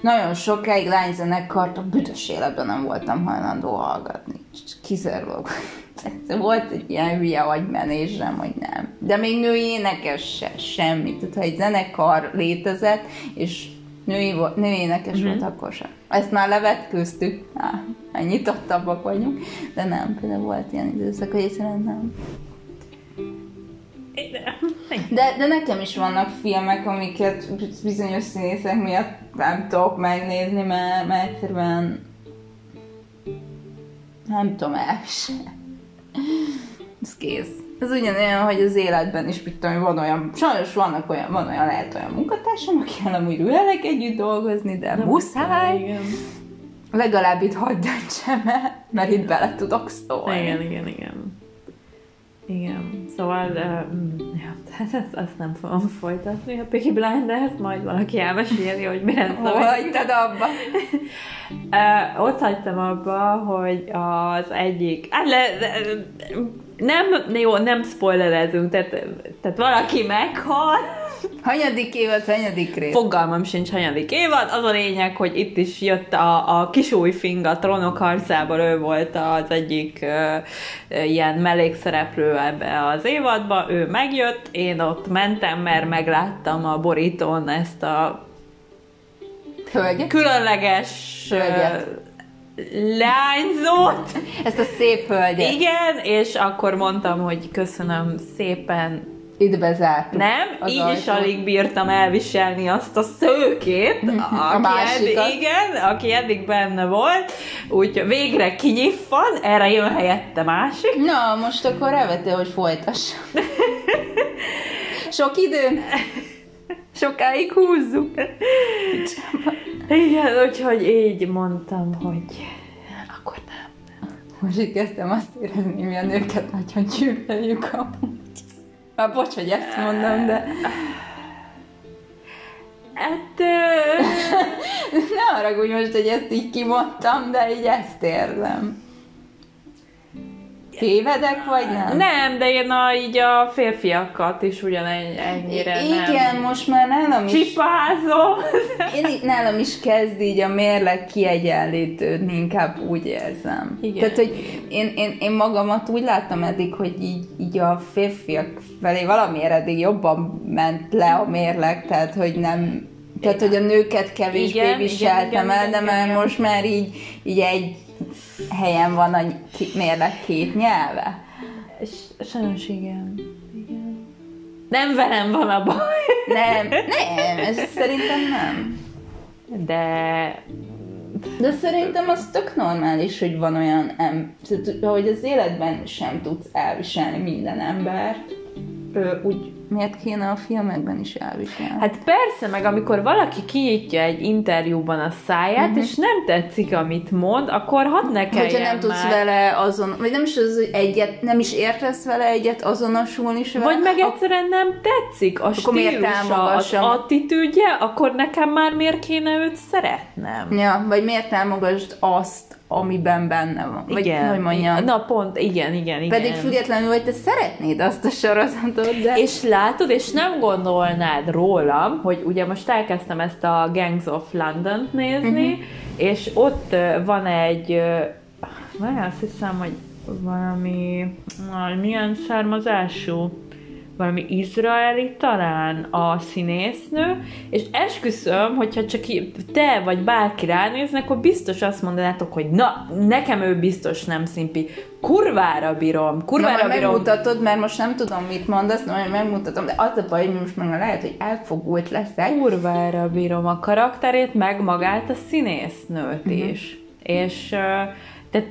nagyon sokáig lányzenekart a büdös életben nem voltam hajlandó hallgatni. Kizárólag. Volt egy ilyen hülye agymenésem, hogy nem. De még női énekes se, semmi. Tehát ha egy zenekar létezett, és női, női énekes mm-hmm. volt, akkor sem. Ezt már levetkőztük. Á, nyitottabbak vagyunk. De nem, például volt ilyen időszak, hogy egyszerűen nem. De, de nekem is vannak filmek, amiket bizonyos színészek miatt nem tudok megnézni, mert, mert egyszerűen nem tudom el se. Ez kész. Ez ugyanolyan, hogy az életben is, mit tudom, van olyan, sajnos vannak olyan, van olyan, lehet olyan munkatársam, akivel amúgy rühelek együtt dolgozni, de, de muszáj. Igen. Legalább itt hagyd döntsem el, mert itt bele tudok szólni. Igen, igen, igen. Igen, szóval uh, ja, hát ezt, nem fogom folytatni a Peaky Blinders, majd valaki elmeséli, hogy mi lesz. Hol hagytad abba? uh, ott hagytam abba, hogy az egyik, hát le, nem, jó, nem spoilerezünk, tehát, tehát valaki meghal, Hanyadik évad, hanyadik rész? Fogalmam sincs hanyadik évad. Az a lényeg, hogy itt is jött a, a kis új fing a trónok harcából, ő volt az egyik uh, ilyen mellékszereplő ebbe az évadba, ő megjött, én ott mentem, mert megláttam a borítón ezt a Hölgyet? különleges Hölgyet leányzót. Ezt a szép hölgyet. Igen, és akkor mondtam, hogy köszönöm szépen itt bezártuk. Nem, így ajtó. is alig bírtam elviselni azt a szőkét, a másikat. Eddig, igen, aki eddig benne volt, úgyhogy végre kinyiffan, erre jön helyette másik. Na, most akkor elvettél, hogy folytass. Sok idő? Sokáig húzzuk. igen, úgyhogy így mondtam, hogy akkor nem. Most így kezdtem azt érezni, mi a nőket nagyon gyűlöljük amúgy. Hát bocs, hogy ezt mondom, de... Hát... ne haragudj most, hogy ezt így kimondtam, de így ezt érzem. Tévedek, vagy nem? Nem, de én a, így a férfiakat is ugyanennyire Igen, nem. most már nálam is... Csipázom! Én nálam is kezd így a mérleg kiegyenlítődni, inkább úgy érzem. Igen. Tehát, hogy én, én, én magamat úgy láttam eddig, hogy így, így a férfiak felé valamiért eddig jobban ment le a mérleg, tehát, hogy nem tehát, hogy a nőket kevésbé igen, viseltem igen, el, igen, de már igen. most már így, így egy helyen van a mérleg két nyelve. Sajnos igen. igen. Nem velem van a baj. Nem, nem, ez szerintem nem. De... De szerintem az tök normális, hogy van olyan em... hogy az életben sem tudsz elviselni minden embert. Úgy miért kéne a filmekben is elviselni? Hát persze, meg amikor valaki kinyitja egy interjúban a száját, uh-huh. és nem tetszik, amit mond, akkor hadd ne kelljen Hogyha nem már. tudsz vele azon, vagy nem is az, hogy egyet, nem is értesz vele egyet, azonosulni is vele. Vagy meg egyszerűen nem tetszik a akkor stílusa, az attitűdje, akkor nekem már miért kéne őt szeretnem? Ja, vagy miért támogasd azt, amiben benne van. Vagy igen, hogy mondjam. Na pont, igen, igen, igen. Pedig függetlenül, hogy te szeretnéd azt a sorozatot, de... És látod, és nem gondolnád rólam, hogy ugye most elkezdtem ezt a Gangs of London-t nézni, uh-huh. és ott van egy, vagy azt hiszem, hogy valami, milyen származású valami izraeli talán a színésznő, és esküszöm, hogyha csak te vagy bárki ránéznek, akkor biztos azt mondanátok, hogy na, nekem ő biztos nem szimpi. Kurvára bírom, kurvára na, bírom. megmutatod, mert most nem tudom, mit mondasz, majd megmutatom, de az a baj, hogy most már lehet, hogy elfogult leszek. Kurvára bírom a karakterét, meg magát a színésznőt uh-huh. is. És uh, tehát,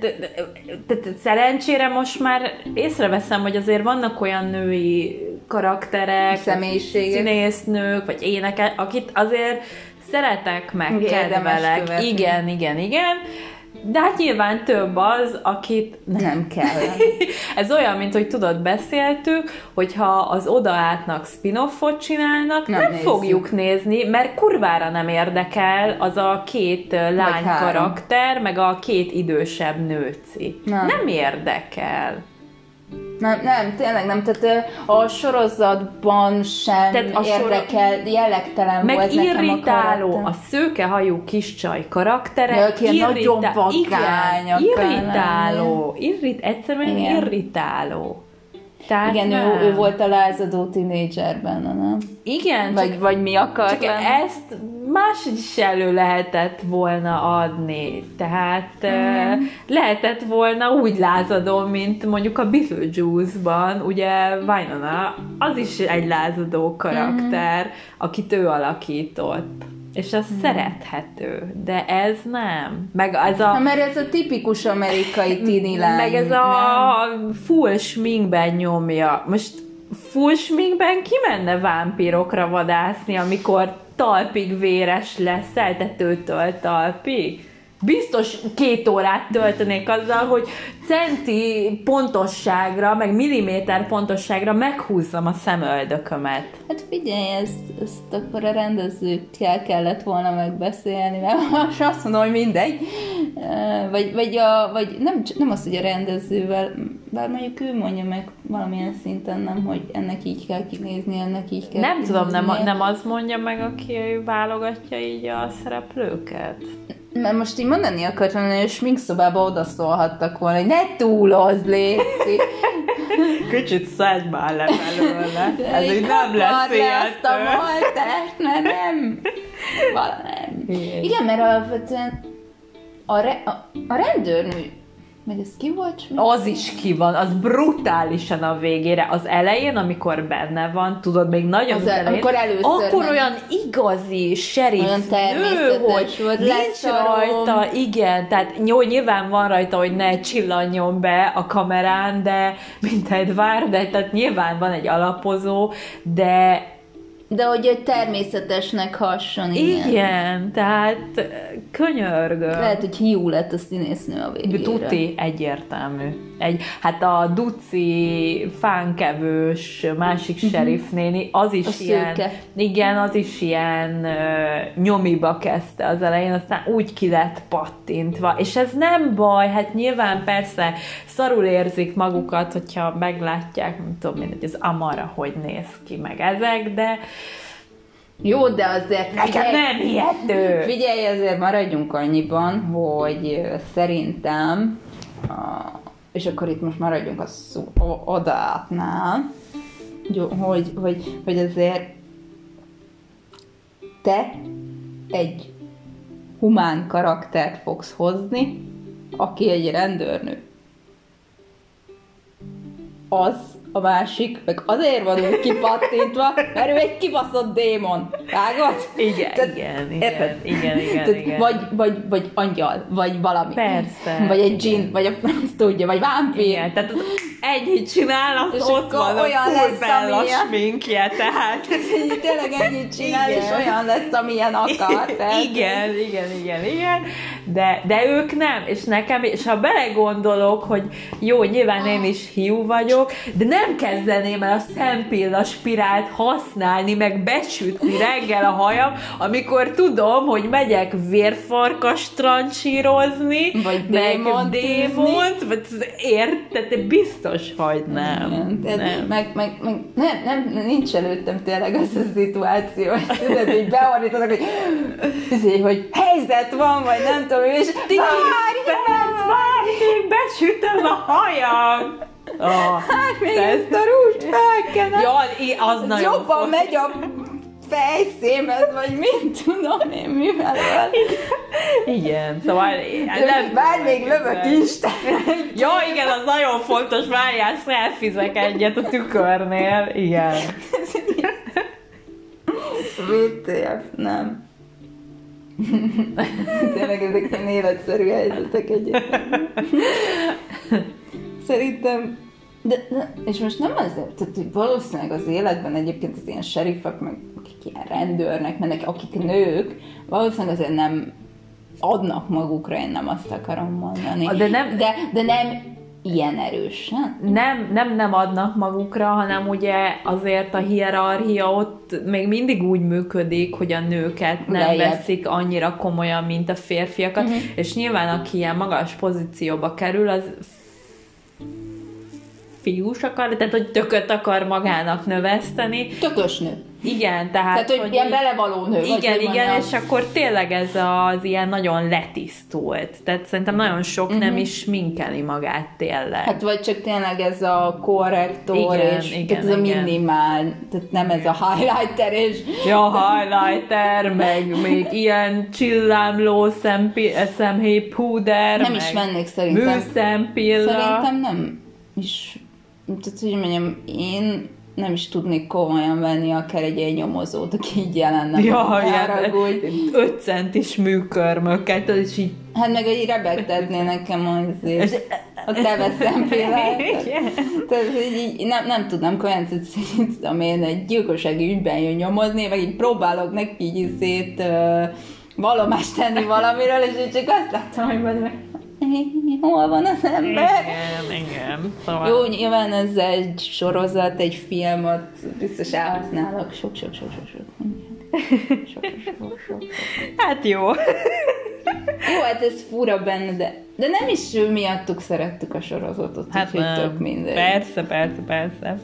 tehát szerencsére most már észreveszem, hogy azért vannak olyan női karakterek, személyiségek, színésznők, vagy énekek, akit azért szeretek meg, kedvelek. Igen, igen, igen. De hát nyilván több az, akit nem kell. Ez olyan, mint hogy tudod, beszéltük, hogyha az odaátnak spin-offot csinálnak, nem, nem fogjuk nézni, mert kurvára nem érdekel az a két lány karakter, meg a két idősebb nőci. Nem. nem érdekel. Nem, nem, tényleg nem. Tehát a sorozatban sem Tehát a érdekel, jellegtelen Meg volt nekem a irritáló, a szőkehajú kis csaj karaktere. Ja, aki ilyen nagyon vagány igen, irritáló. Irrit, egyszerűen Igen. irritáló. Tehát Igen, nem. ő, ő volt a lázadó tinédzser benne, nem? Igen, Vagy, csak, vagy mi akar csak lenni? ezt máshogy is elő lehetett volna adni. Tehát Mhm. mm. lehetett volna úgy lázadó, mint mondjuk a Beetlejuice-ban, ugye Winona, az is egy lázadó karakter, Mhm. akit ő alakított. És az szerethető, de ez nem. Meg ez a... Ha, mert ez a tipikus amerikai tini lány. Meg ez nem? a full sminkben nyomja. Most full sminkben ki menne vámpírokra vadászni, amikor talpig véres lesz, eltetőtől talpig? Biztos két órát töltenék azzal, hogy centi pontosságra, meg milliméter pontosságra meghúzzam a szemöldökömet. Hát figyelj, ezt, ezt akkor a rendezőkkel kellett volna megbeszélni, mert most azt mondom, hogy mindegy. Vagy, vagy, a, vagy nem, nem az, hogy a rendezővel, bár mondjuk ő mondja meg valamilyen szinten nem, hogy ennek így kell kinézni, ennek így kell Nem tudom, nem, nem az mondja meg, aki válogatja így a szereplőket? Mert most így mondani akartam, hogy a sminkszobába odaszólhattak volna, hogy ne túlozd, Léci. Kicsit szedj már le belőle. Ez így nem lesz le azt a maltást, mert nem. Vala nem. Igen. Igen, mert alapvetően a, re, a, a rendőrnő, meg ez ki volt? Az is ki van, az brutálisan a végére. Az elején, amikor benne van, tudod, még nagyon Az az, el- elején, amikor először akkor nem- olyan igazi Olyan nő, hogy volt, nincs rajta, igen, tehát jó, nyilván van rajta, hogy ne csillanjon be a kamerán, de mint Edward, de tehát nyilván van egy alapozó, de De hogy egy természetesnek hasson, igen. igen, tehát könyörgöm. Lehet, hogy hiú lett a színésznő a végére. Tuti, egyértelmű. Egy, hát a duci fánkevős másik uh-huh. sheriff néni, az is A ilyen, szőke. igen, az is ilyen uh, nyomiba kezdte az elején, aztán úgy ki lett pattintva, és ez nem baj, hát nyilván persze szarul érzik magukat, hogyha meglátják, nem tudom, mindegy, az Amara hogy néz ki, meg ezek, de Jó, de azért... nekem figyelj- nem hihető. Figyelj, ezért maradjunk annyiban, hogy szerintem, és akkor itt most maradjunk a szó, odátnál, hogy, hogy, hogy azért te egy humán karaktert fogsz hozni, aki egy rendőrnő. Az a másik, meg azért van úgy kipattintva, mert ő egy kibaszott démon. Vágod? Igen, Tehát- igen, igen, érted? igen, igen, Tehát igen. Vagy, vagy, vagy angyal, vagy valami. Persze. Vagy egy dzsin, vagy a franc tudja, vagy vámpír. Igen, tehát ennyit csinál, az És ott van a olyan full lesz, amilyen. sminkje, tehát... Tényleg ennyit csinál, Igen. és olyan lesz, amilyen akar. Tehát- Igen, igen, igen, igen, de, de ők nem, és nekem, és ha belegondolok, hogy jó, nyilván én is hiú vagyok, de nem kezdeném el a szempilla spirált használni, meg becsütni reggel a hajam, amikor tudom, hogy megyek vérfarkas trancsírozni, Vagy démont démont, vagy érted, te biztos, hogy nem. Igen, tehát nem. Meg, meg, meg nem, nem, nincs előttem tényleg az a szituáció, hogy tudod, hogy beordítanak, hogy, izé, hogy helyzet van, vagy nem tudom, és Tíz várj, perc, várj, még becsütöm a hajam! Oh, hát még ezt a rúst felkenem. Ja, i- az nagyon jobban fontos. megy a fejszémhez, vagy mit tudom én, mivel van. Igen, szóval nem... Bár még lövök Isten. Ja, igen, az nagyon fontos, várjál, szelfizek egyet a tükörnél. Igen. WTF, nem. Tényleg ezek ilyen életszerű helyzetek egyébként. Szerintem de, de, és most nem azért, tehát hogy valószínűleg az életben egyébként az ilyen serifek, meg akik ilyen rendőrnek mennek, akik nők, valószínűleg azért nem adnak magukra, én nem azt akarom mondani. De nem- de, de nem ilyen erősen. Nem, nem, nem adnak magukra, hanem ugye azért a hierarchia ott még mindig úgy működik, hogy a nőket nem Lejjebb. veszik annyira komolyan, mint a férfiakat, és nyilván aki ilyen magas pozícióba kerül, az fiús akar, tehát hogy tököt akar magának növeszteni. Tökös nő. Igen, tehát... Tehát, hogy, hogy ilyen belevaló nő. vagy igen, hogy igen, mondjam. és akkor tényleg ez az ilyen nagyon letisztult. Tehát szerintem nagyon sok nem is minkeli magát tényleg. Mhm. Hát vagy csak tényleg ez a korrektor, Igen, és igen, tehát ez a igen. minimál, tehát nem ez a highlighter, és Ja, highlighter, meg még ilyen csillámló szempi, szemhéj púder, nem meg is vennék szerintem. műszempilla. Szerintem nem is, tehát hogy mondjam, én nem is tudnék komolyan venni akár egy ilyen nyomozót, aki így jelenne. Ja, ilyen haragudj. 5 centis műkörmöket, és így... Hát meg egy rebegtetné nekem azért a teve szempillát. Igen. Tehát hogy így nem, nem tudnám komolyan, hogy így tudom én egy gyilkossági ügyben jön nyomozni, meg így próbálok neki így szét uh, vallomást tenni valamiről, és én csak azt láttam, hogy meg, hol van az ember? Igen, igen. Szóval... Jó, nyilván ez egy sorozat, egy film, ott biztos elhasználok sok-sok-sok-sok. Sok, sok, sok, sok. Hát jó. Jó, hát ez fura benne, de, de nem is miattuk szerettük a sorozatot, Hát úgyhogy tök mindegy. Persze, persze, persze.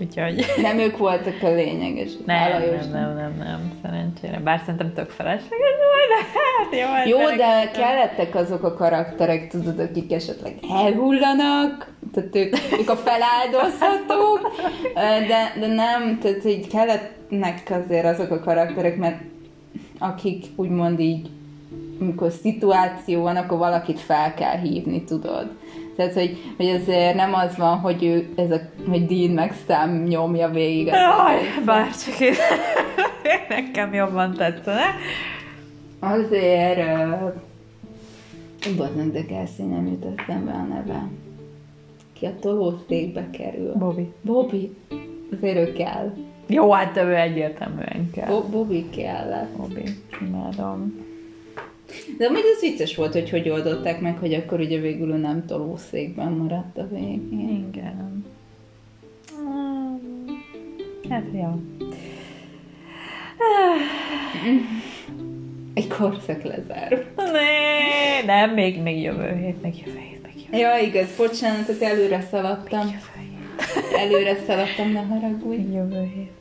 Úgyhogy... Nem ők voltak a lényeges. Nem, nem, nem, nem, nem, szerencsére. Bár szerintem tök felesleges volt, de hát jó. hát Jó, de kellettek azok a karakterek, tudod, akik esetleg elhullanak, tehát ők, ők a feláldozhatók, de, de nem, tehát így kellettnek azért azok a karakterek, mert akik úgymond így, amikor szituáció van, akkor valakit fel kell hívni, tudod. Tehát, hogy, hogy azért nem az van, hogy ő, ez a, hogy Dean meg Sam nyomja végig. Jaj, bárcsak én... Nekem jobban tetszene. Azért... Uh, Bazdmeg, de Kelsey nem jut eszembe a neve. Ki a tolószékbe kerül. Bobby. Bobby. Azért ő kell. Jó, hát ő egyértelműen kell. Bo- Bobby kellett. Bobby. Imádom. De amúgy ez vicces volt, hogy hogy oldották meg, hogy akkor ugye végül nem tolószékben maradt a végén. Igen. Hát, jó. Egy korszak lezár. Ne, nem, még, még jövő hét, még jövő hét, még jövő, Ja, igaz, bocsánatot, előre szaladtam. hét. Előre szaladtam, ne haragudj. Jövő hét.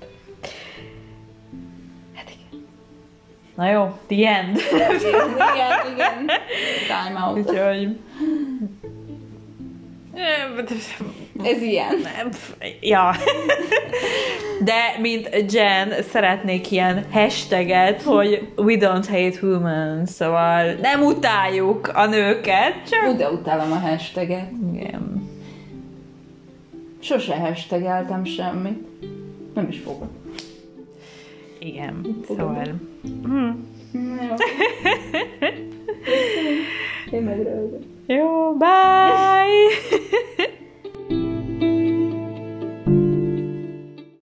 Na jó, the end. Igen, igen. Time out. Úgyhogy... Ez ilyen. Ja. De, mint Jen, szeretnék ilyen hashtaget, hogy we don't hate women, szóval nem utáljuk a nőket, csak... Ú, de utálom a hashtaget. Igen. Sose hashtageltem semmit. Nem is fogok. EM. Så är. Mm. Ja. Bye!